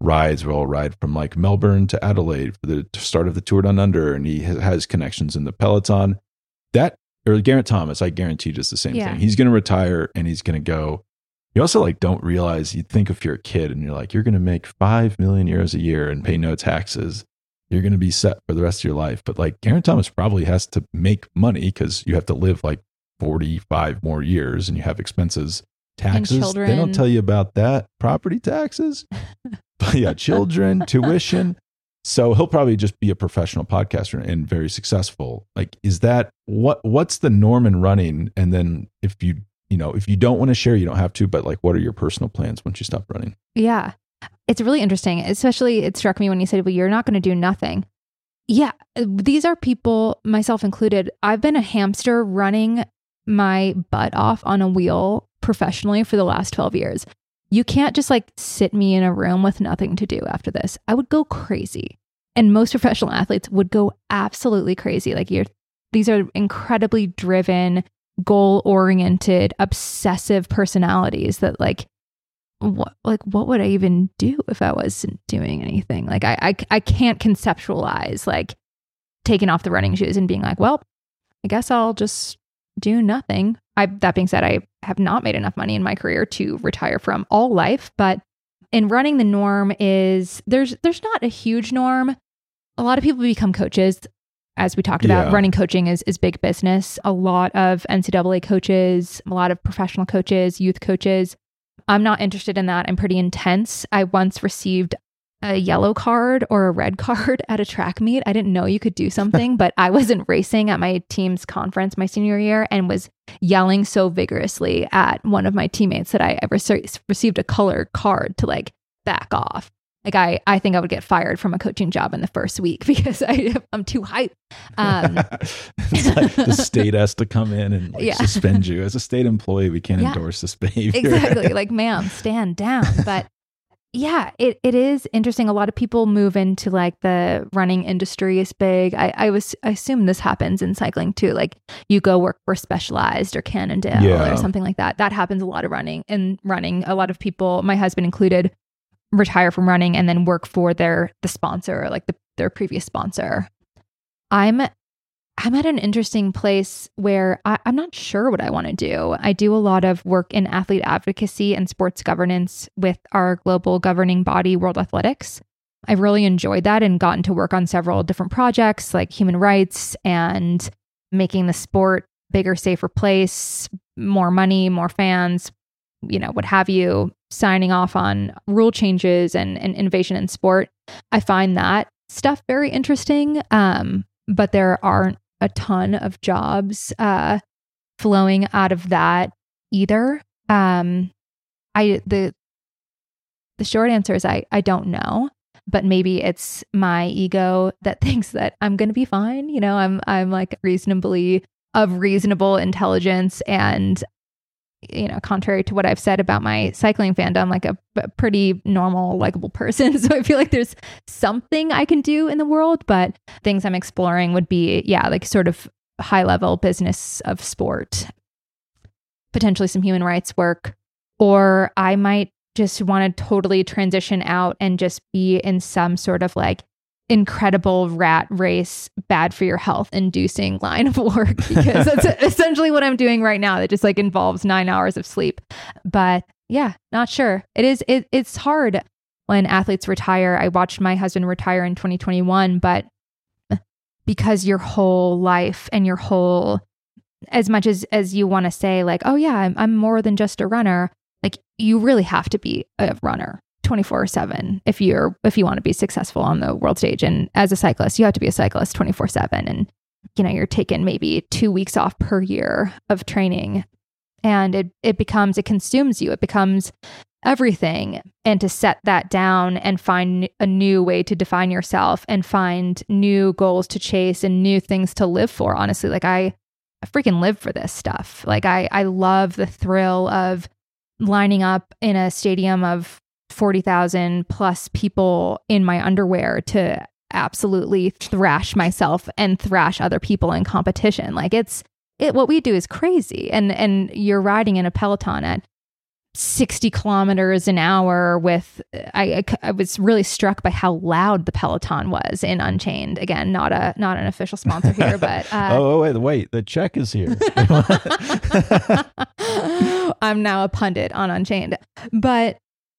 rides We'll ride from like Melbourne to Adelaide for the start of the Tour Down Under, and he has, connections in the peloton. That or Garrett Thomas, I guarantee, just the same Yeah. thing. He's going to retire and he's going to go. You also like don't realize you think if you're a kid and you're like you're going to make five million euros a year and pay no taxes, you're going to be set for the rest of your life. But like Garrett Thomas probably has to make money because you have to live like 45 more years and you have expenses, taxes. They don't tell you about that. Property taxes. but yeah, children, tuition. So he'll probably just be a professional podcaster and very successful. Like, is that what what's the norm in running? And then if you you know, if you don't want to share, you don't have to, but like what are your personal plans once you stop running? Yeah. It's really interesting. Especially, it struck me when you said, well, you're not going to do nothing. Yeah. These are people, myself included. I've been a hamster running my butt off on a wheel professionally for the last 12 years. You can't just like sit me in a room with nothing to do after this. I would go crazy. And most professional athletes would go absolutely crazy. Like you're these are incredibly driven, goal oriented, obsessive personalities that like what like what would I even do if I wasn't doing anything? Like I I, I can't conceptualize like taking off the running shoes and being like, well, I guess I'll just do nothing. I that being said, I have not made enough money in my career to retire from all life, but in running the norm is there's there's not a huge norm. A lot of people become coaches. As we talked about, Yeah. running coaching is is big business. A lot of NCAA coaches, a lot of professional coaches, youth coaches. I'm not interested in that. I'm pretty intense. I once received a yellow card or a red card at a track meet. I didn't know you could do something, but I wasn't racing at my team's conference my senior year and was yelling so vigorously at one of my teammates that I ever received a color card to like back off. Like I, I think I would get fired from a coaching job in the first week because I, I'm too hype. Um, like the state has to come in and like, Yeah. suspend you as a state employee. We can't Yeah. endorse this behavior. exactly like ma'am stand down but yeah it, it is interesting a lot of people move into like the running industry is big I, I was I assume this happens in cycling too like you go work for specialized or cannondale Yeah. or something like that that happens a lot of running and running a lot of people my husband included retire from running and then work for their the sponsor like the, their previous sponsor i'm I'm at an interesting place where I, I'm not sure what I want to do. I do a lot of work in athlete advocacy and sports governance with our global governing body, World Athletics. I've really enjoyed that and gotten to work on several different projects like human rights and making the sport bigger, safer place, more money, more fans, you know, what have you, signing off on rule changes and, and innovation in sport. I find that stuff very interesting. Um, but there aren't a ton of jobs uh, flowing out of that either. Um, I the the short answer is I I don't know, but maybe it's my ego that thinks that I'm going to be fine. You know, I'm I'm like reasonably of reasonable intelligence and you know, contrary to what I've said about my cycling fandom, like a, a pretty normal, likable person. So I feel like there's something I can do in the world, but things I'm exploring would be, yeah, like sort of high level business of sport, potentially some human rights work, or I might just want to totally transition out and just be in some sort of like incredible rat race, bad for your health inducing line of work because that's essentially what I'm doing right now. That just like involves nine hours of sleep. But yeah, not sure. It is, it, it's hard when athletes retire. I watched my husband retire in 2021, but eh, because your whole life and your whole as much as as you want to say like oh yeah I'm, I'm more than just a runner like you really have to be a runner 24 7 if you're if you want to be successful on the world stage. And as a cyclist you have to be a cyclist 24 7 and you know you're taking maybe two weeks off per year of training. And it it becomes it consumes you. It becomes everything. And to set that down and find a new way to define yourself and find new goals to chase and new things to live for honestly. Like i i freaking live for this stuff. Like i i love the thrill of lining up in a stadium of 40,000 plus people in my underwear to absolutely thrash myself and thrash other people in competition like it's it what we do is crazy and and you're riding in a peloton at 60 kilometers an hour with I, I I was really struck by how loud the peloton was in unchained again not a not an official sponsor here but uh, oh, oh, wait, wait. The check is here. I'm now a pundit on Unchained. But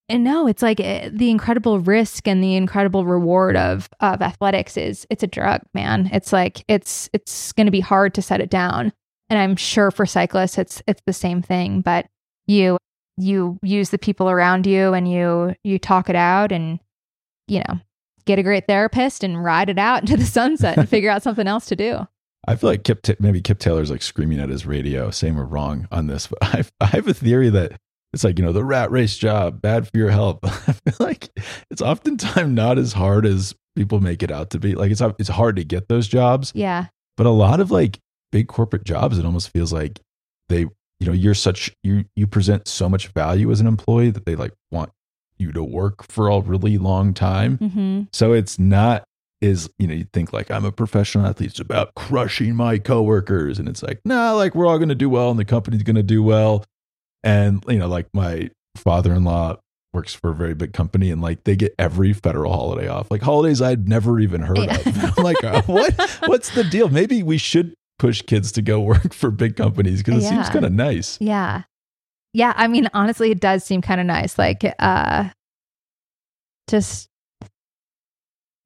and no, it's like eh, the incredible risk and the incredible reward of of athletics is it's a drug, man. It's like it's it's going to be hard to set it down. And I'm sure for cyclists it's it's the same thing, but you you use the people around you and you you talk it out and you know, get a great therapist and ride it out into the sunset and figure out something else to do. I feel like Kip, maybe Kip Taylor's like screaming at his radio, saying we're wrong on this. But I, I have a theory that it's like, you know, the rat race job, bad for your health. I feel like it's oftentimes not as hard as people make it out to be. Like it's, it's hard to get those jobs, Yeah. but a lot of like big corporate jobs, it almost feels like they, you know, you're such, you, you present so much value as an employee that they like want you to work for a really long time. Mhm. So it's not is you know you think like i'm a professional athlete it's about crushing my coworkers and it's like nah like we're all going to do well and the company's going to do well and you know like my father-in-law works for a very big company and like they get every federal holiday off like holidays i'd never even heard Yeah. of i'm like uh, what what's the deal maybe we should push kids to go work for big companies because it seems kind of nice Yeah. Yeah. I mean, honestly, it does seem kind of nice. Like, uh, just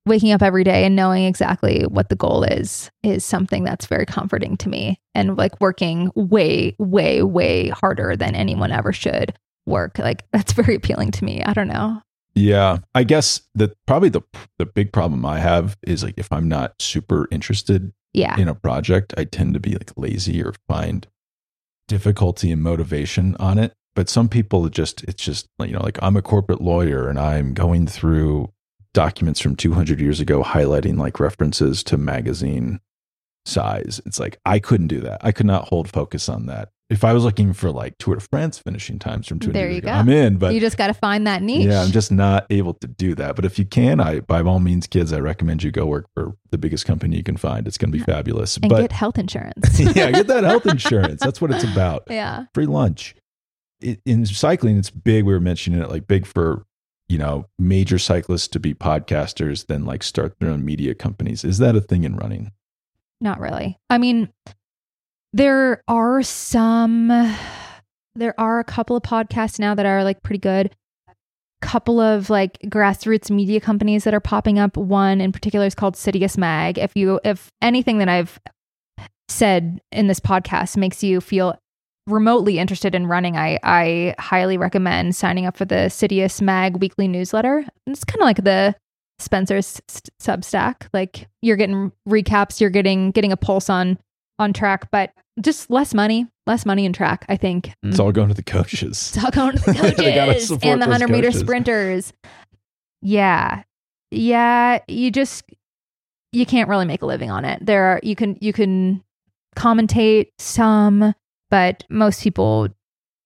waking up every day and knowing exactly what the goal is is something that's very comforting to me and like working way way way harder than anyone ever should work. Like that's very appealing to me. I don't know. Yeah, I guess that probably the the big problem I have is like if I'm not super interested yeah. in a project, I tend to be like lazy or find difficulty and motivation on it. But some people just it's just you know like I'm a corporate lawyer and I'm going through documents from 200 years ago highlighting like references to magazine size. It's like I couldn't do that. I could not hold focus on that. If I was looking for like Tour de France finishing times from 200 There years ago, go. I'm in, but you just got to find that niche yeah, I'm just not able to do that. But if you can, I by all means, kids, I recommend you go work for the biggest company you can find. It's going to be fabulous. and but get health insurance yeah, get that health insurance. That's what it's about. yeah Free lunch. It, in cycling, it's big. We were mentioning it like big for you know major cyclists to be podcasters, then like start their own media companies. Is that a thing in running? Not really. I mean, there are some, there are a couple of podcasts now that are like pretty good. Couple of like grassroots media companies that are popping up. One in particular is called Citius Mag. If you, if anything that I've said in this podcast makes you feel remotely interested in running, I, I highly recommend signing up for the Citius Mag weekly newsletter. It's kind of like the Spencer's s- Substack. Like you're getting recaps, you're getting getting a pulse on on track, but just less money, less money in track. I think mm. It's all going to the coaches. it's all going to the coaches and the hundred meter sprinters. Yeah, yeah. You just you can't really make a living on it. There are you can you can commentate some, but most people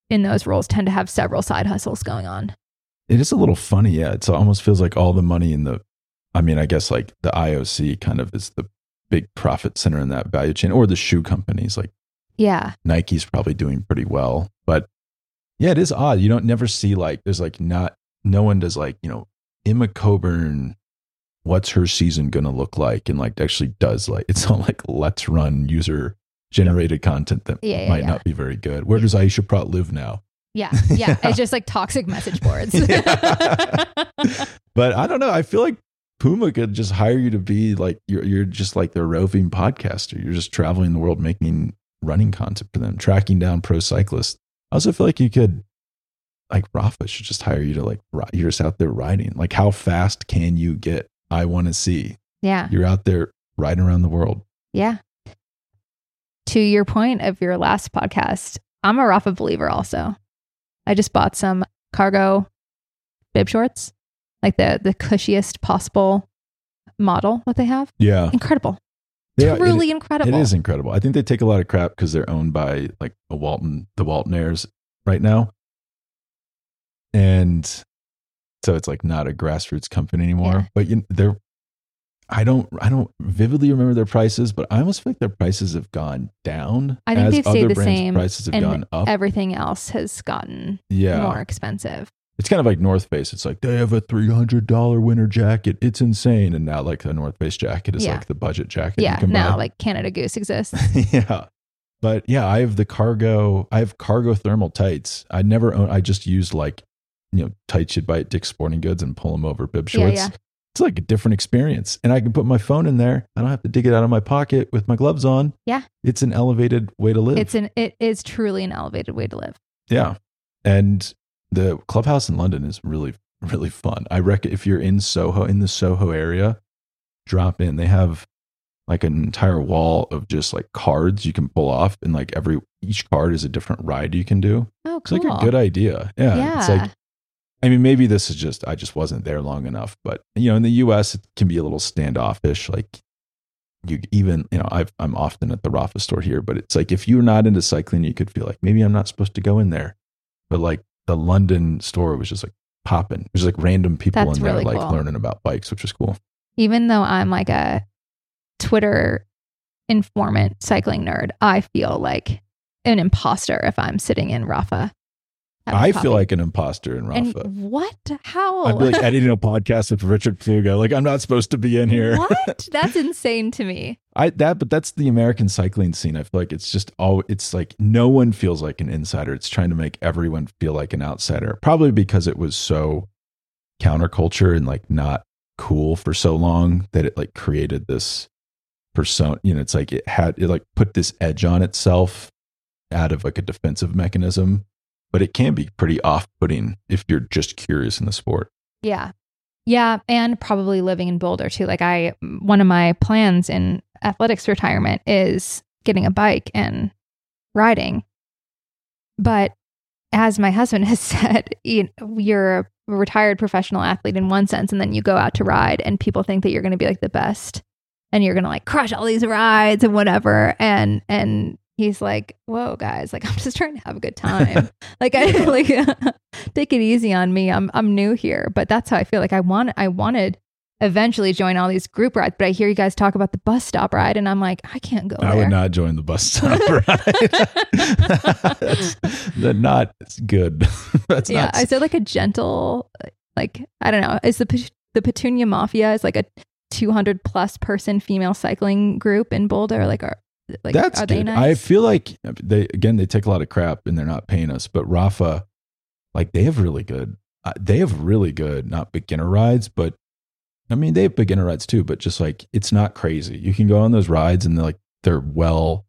in those roles tend to have several side hustles going on. It is a little funny, yeah. It's almost feels like all the money in the I mean, I guess like the IOC kind of is the big profit center in that value chain, or the shoe companies like Yeah, Nike's probably doing pretty well. But yeah, it is odd. You don't never see like there's like not no one does like, you know, Emma Coburn, what's her season gonna look like? And like actually does like it's all like let's run user generated content that Yeah, yeah, might yeah. not be very good. Where does Aisha Praught live now? yeah, yeah. It's just like toxic message boards. But I don't know. I feel like Puma could just hire you to be like you're you're just like their roving podcaster. You're just traveling the world making running content for them, tracking down pro cyclists. I also feel like you could like Rapha should just hire you to like you're just out there riding. Like how fast can you get? I want to see. yeah. You're out there riding around the world. Yeah. To your point of your last podcast, I'm a Rapha believer also. I just bought some cargo bib shorts, like the the cushiest possible model that they have. Yeah. Incredible. It- Truly incredible. It is incredible. I think they take a lot of crap because they're owned by like a Walton, the Waltonaires right now. And so it's like not a grassroots company anymore. Yeah. But you, they're, I don't, I don't vividly remember their prices, but I almost feel like their prices have gone down. I think they've stayed the same, Prices have and gone up. Everything else has gotten yeah, more expensive. it's kind of like North Face. It's like they have a three hundred dollar winter jacket. It's insane. And now like the North Face jacket is Yeah. like the budget jacket. Yeah. you can Now buy. like Canada Goose exists. yeah. But yeah, I have the cargo. I have cargo thermal tights. I never own. I just use like, you know, tights you'd buy at Dick's Sporting Goods and pull them over bib Yeah, shorts. yeah. It's like a different experience, and I can put my phone in there. I don't have to dig it out of my pocket with my gloves on. Yeah. it's an elevated way to live. It's an it is truly an elevated way to live. yeah, and the clubhouse in London is really really fun. I reckon if you're in Soho in the Soho area, drop in. They have like an entire wall of just like cards you can pull off, and like every each card is a different ride you can do. Oh, cool. It's like a good idea. Yeah, Yeah. It's like I mean, maybe this is just I just wasn't there long enough, but you know, in the U.S. it can be a little standoffish. Like you even you know I've, I'm often at the Rapha store here, but it's like if you're not into cycling, you could feel like maybe I'm not supposed to go in there. But like the London store was just like popping. There's like random people That's in there really like cool. learning about bikes, which is cool. Even though I'm like a Twitter informant cycling nerd, I feel like an imposter if I'm sitting in Rapha. I feel like an imposter in and what? How? I'd be like editing a podcast with Richard Plugge. Like I'm not supposed to be in here. what? That's insane to me. I that but that's the American cycling scene. I feel like it's just all it's like no one feels like an insider. It's trying to make everyone feel like an outsider. Probably because it was so counterculture and like not cool for so long that it like created this persona. You know, it's like it had it like put this edge on itself out of like a defensive mechanism. But it can be pretty off putting if you're just curious in the sport. Yeah. Yeah. And probably living in Boulder too. Like, I, one of my plans in athletics retirement is getting a bike and riding. But as my husband has said, you you're a retired professional athlete in one sense, and then you go out to ride, and people think that you're going to be like the best and you're going to like crush all these rides and whatever. And, and, He's like, whoa, guys! Like, I'm just trying to have a good time. like, I like take it easy on me. I'm I'm new here, but that's how I feel. Like, I want I wanted eventually join all these group rides, but I hear you guys talk about the bus stop ride, and I'm like, I can't go I there. would not join the bus stop ride. That's that's not good. That's yeah, not is there like a gentle, like I don't know, is the the Petunia Mafia is like a 200 plus person female cycling group in Boulder? Like, are like that's are they good. nice? I feel like they again they take a lot of crap and they're not paying us. But Rapha, like they have really good. Uh, they have really good not beginner rides, but I mean they have beginner rides too. But just like it's not crazy. You can go on those rides and they're like they're well,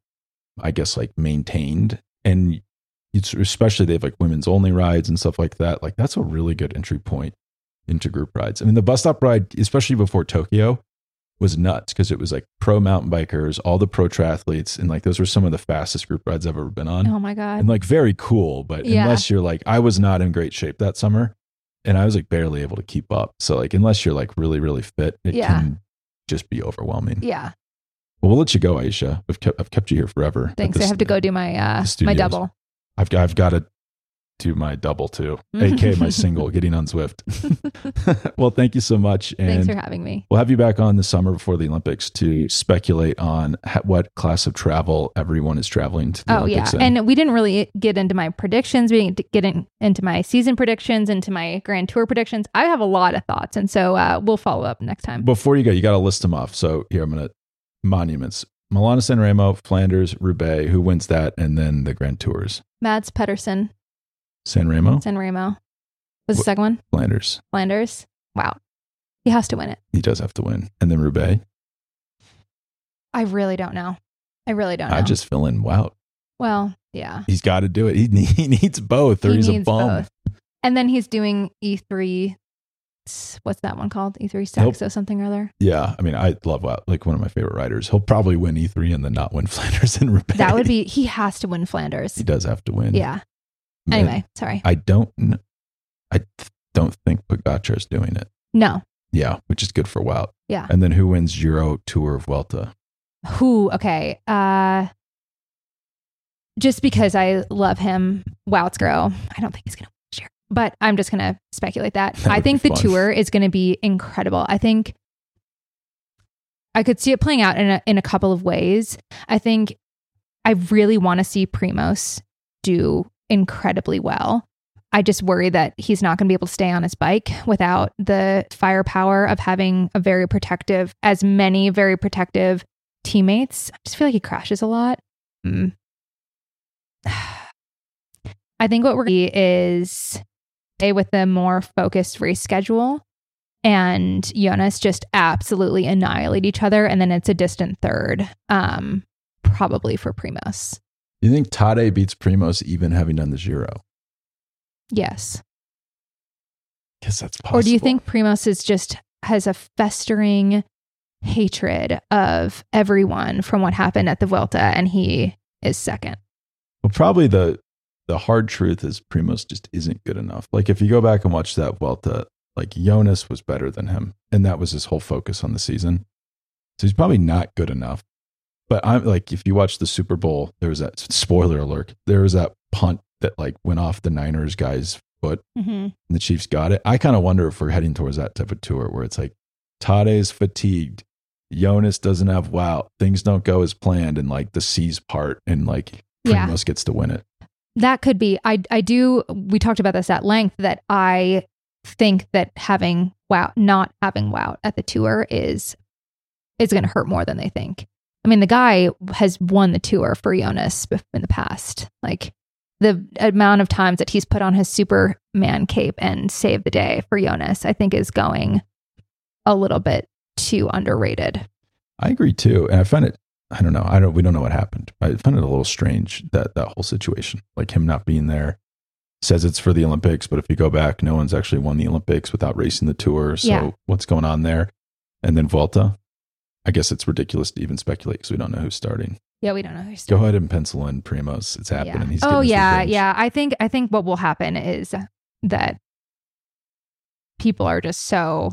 I guess like maintained and it's especially they have like women's only rides and stuff like that. Like that's a really good entry point into group rides. I mean the bus stop ride, especially before Tokyo, was nuts because it was like pro mountain bikers, all the pro triathletes, and like those were some of the fastest group rides I've ever been on. oh my god, And like very cool, but Yeah. unless you're like, I was not in great shape that summer, and I was like barely able to keep up. So like, unless you're like really really fit, it Yeah. can just be overwhelming. yeah. Well, we'll let you go, Aisha. I've kept I've kept you here forever. Thanks. I have to go do my uh my double. I've I've got to do my double too, aka my single, getting on Zwift. well, thank you so much, And Thanks for having me. We'll have you back on the summer before the Olympics to speculate on ha- what class of travel everyone is traveling to the Oh yeah, in. and we didn't really get into my predictions. We didn't get in, into my season predictions, into my Grand Tour predictions. I have a lot of thoughts, and so uh, we'll follow up next time. Before you go, you got to list them off. So here, I'm going to monuments: Milano San Remo, Flanders, Roubaix. Who wins that? And then the Grand Tours: Mads Pedersen, San Remo, San Remo. Was the second one Flanders. Flanders? Wow, he has to win it. He does have to win, and then Roubaix. I really don't know. I really don't know. I just fill in. Wow, well, yeah. he's got to do it. He, he needs both, or He he's a bum. both. And then he's doing E3. What's that one called? E3 Nope. Saxo something or other. Yeah, I mean, I love Wow, like one of my favorite riders. He'll probably win E3 and then not win Flanders and Roubaix. That would be. He has to win Flanders. He does have to win. Yeah. Anyway, sorry. I don't. kn- I th- don't think Pogacar is doing it. No. Yeah, which is good for Wout. Yeah. And then who wins Giro Tour of Vuelta? Who? Okay. Uh, just because I love him, Wout's girl. I don't think he's gonna win this year, but I'm just gonna speculate that. That I would think be the fun. tour is gonna be incredible. I think I could see it playing out in a, in a couple of ways. I think I really want to see Primoz do incredibly well. I just worry that he's not going to be able to stay on his bike without the firepower of having a very protective, as many very protective teammates. I just feel like he crashes a lot. Mm. I think what we're going to is a with a more focused race schedule and Jonas just absolutely annihilate each other. And then it's a distant third, um, probably for Primoz. You think Tadej beats Primoz even having done the Giro? Yes. Guess that's possible. Or do you think Primoz is just has a festering hatred of everyone from what happened at the Vuelta and he is second? Well, probably the the hard truth is Primoz just isn't good enough. Like if you go back and watch that Vuelta, like Jonas was better than him, and that was his whole focus on the season. So he's probably not good enough. But I'm like, if you watch the Super Bowl, there was that spoiler alert. There was that punt that like went off the Niners guy's foot, Mm-hmm. and the Chiefs got it. I kind of wonder if we're heading towards that type of tour where it's like Tadej's fatigued. Jonas doesn't have Wout. Things don't go as planned, and like the seas part, and like Yeah. Primoz gets to win it. That could be. I I do. We talked about this at length. That I think that having Wout, not having Wout at the tour is is going to hurt more than they think. I mean, the guy has won the tour for Jonas in the past. Like the amount of times that he's put on his Superman cape and saved the day for Jonas, I think is going a little bit too underrated. I agree too, and I find it. I don't know. I don't. We don't know what happened. I find it a little strange that that whole situation, like him not being there, says it's for the Olympics, but if you go back, no one's actually won the Olympics without racing the tour. So Yeah. what's going on there? And then Volta. I guess it's ridiculous to even speculate because we don't know who's starting. Yeah, we don't know who's starting. Go ahead and pencil in Primoz. It's happening. Yeah. He's oh yeah, yeah. I think I think what will happen is that people are just so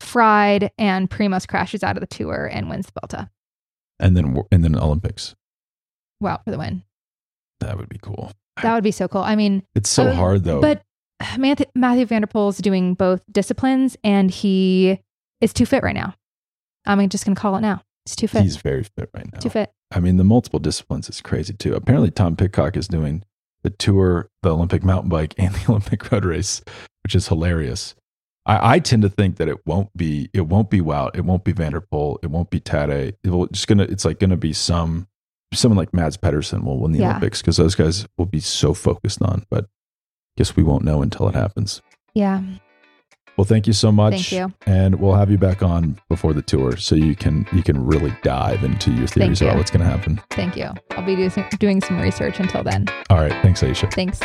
fried, and Primoz crashes out of the tour and wins the Vuelta. And then and then Olympics. Wow, for the win. That would be cool. That would be so cool. I mean, It's so Uh, hard though. but Mathieu, Matthew Vanderpool is doing both disciplines, and he is too fit right now. I'm just going to call it now. He's too fit. he's very fit right now. too fit. I mean, the multiple disciplines is crazy too. Apparently, Tom Pidcock is doing the tour, the Olympic mountain bike, and the Olympic road race, which is hilarious. I, I tend to think that it won't be, it won't be Wout, it won't be van der Poel, it won't be Tadej. It will just gonna, it's like gonna be some, someone like Mads Pedersen will win the Yeah. Olympics because those guys will be so focused on. But guess we won't know until it happens. Yeah. Well, thank you so much. Thank you. And we'll have you back on before the tour so you can you can really dive into your theories you. about what's going to happen. Thank you. I'll be do- doing some research until then. All right. Thanks, Aisha. Thanks.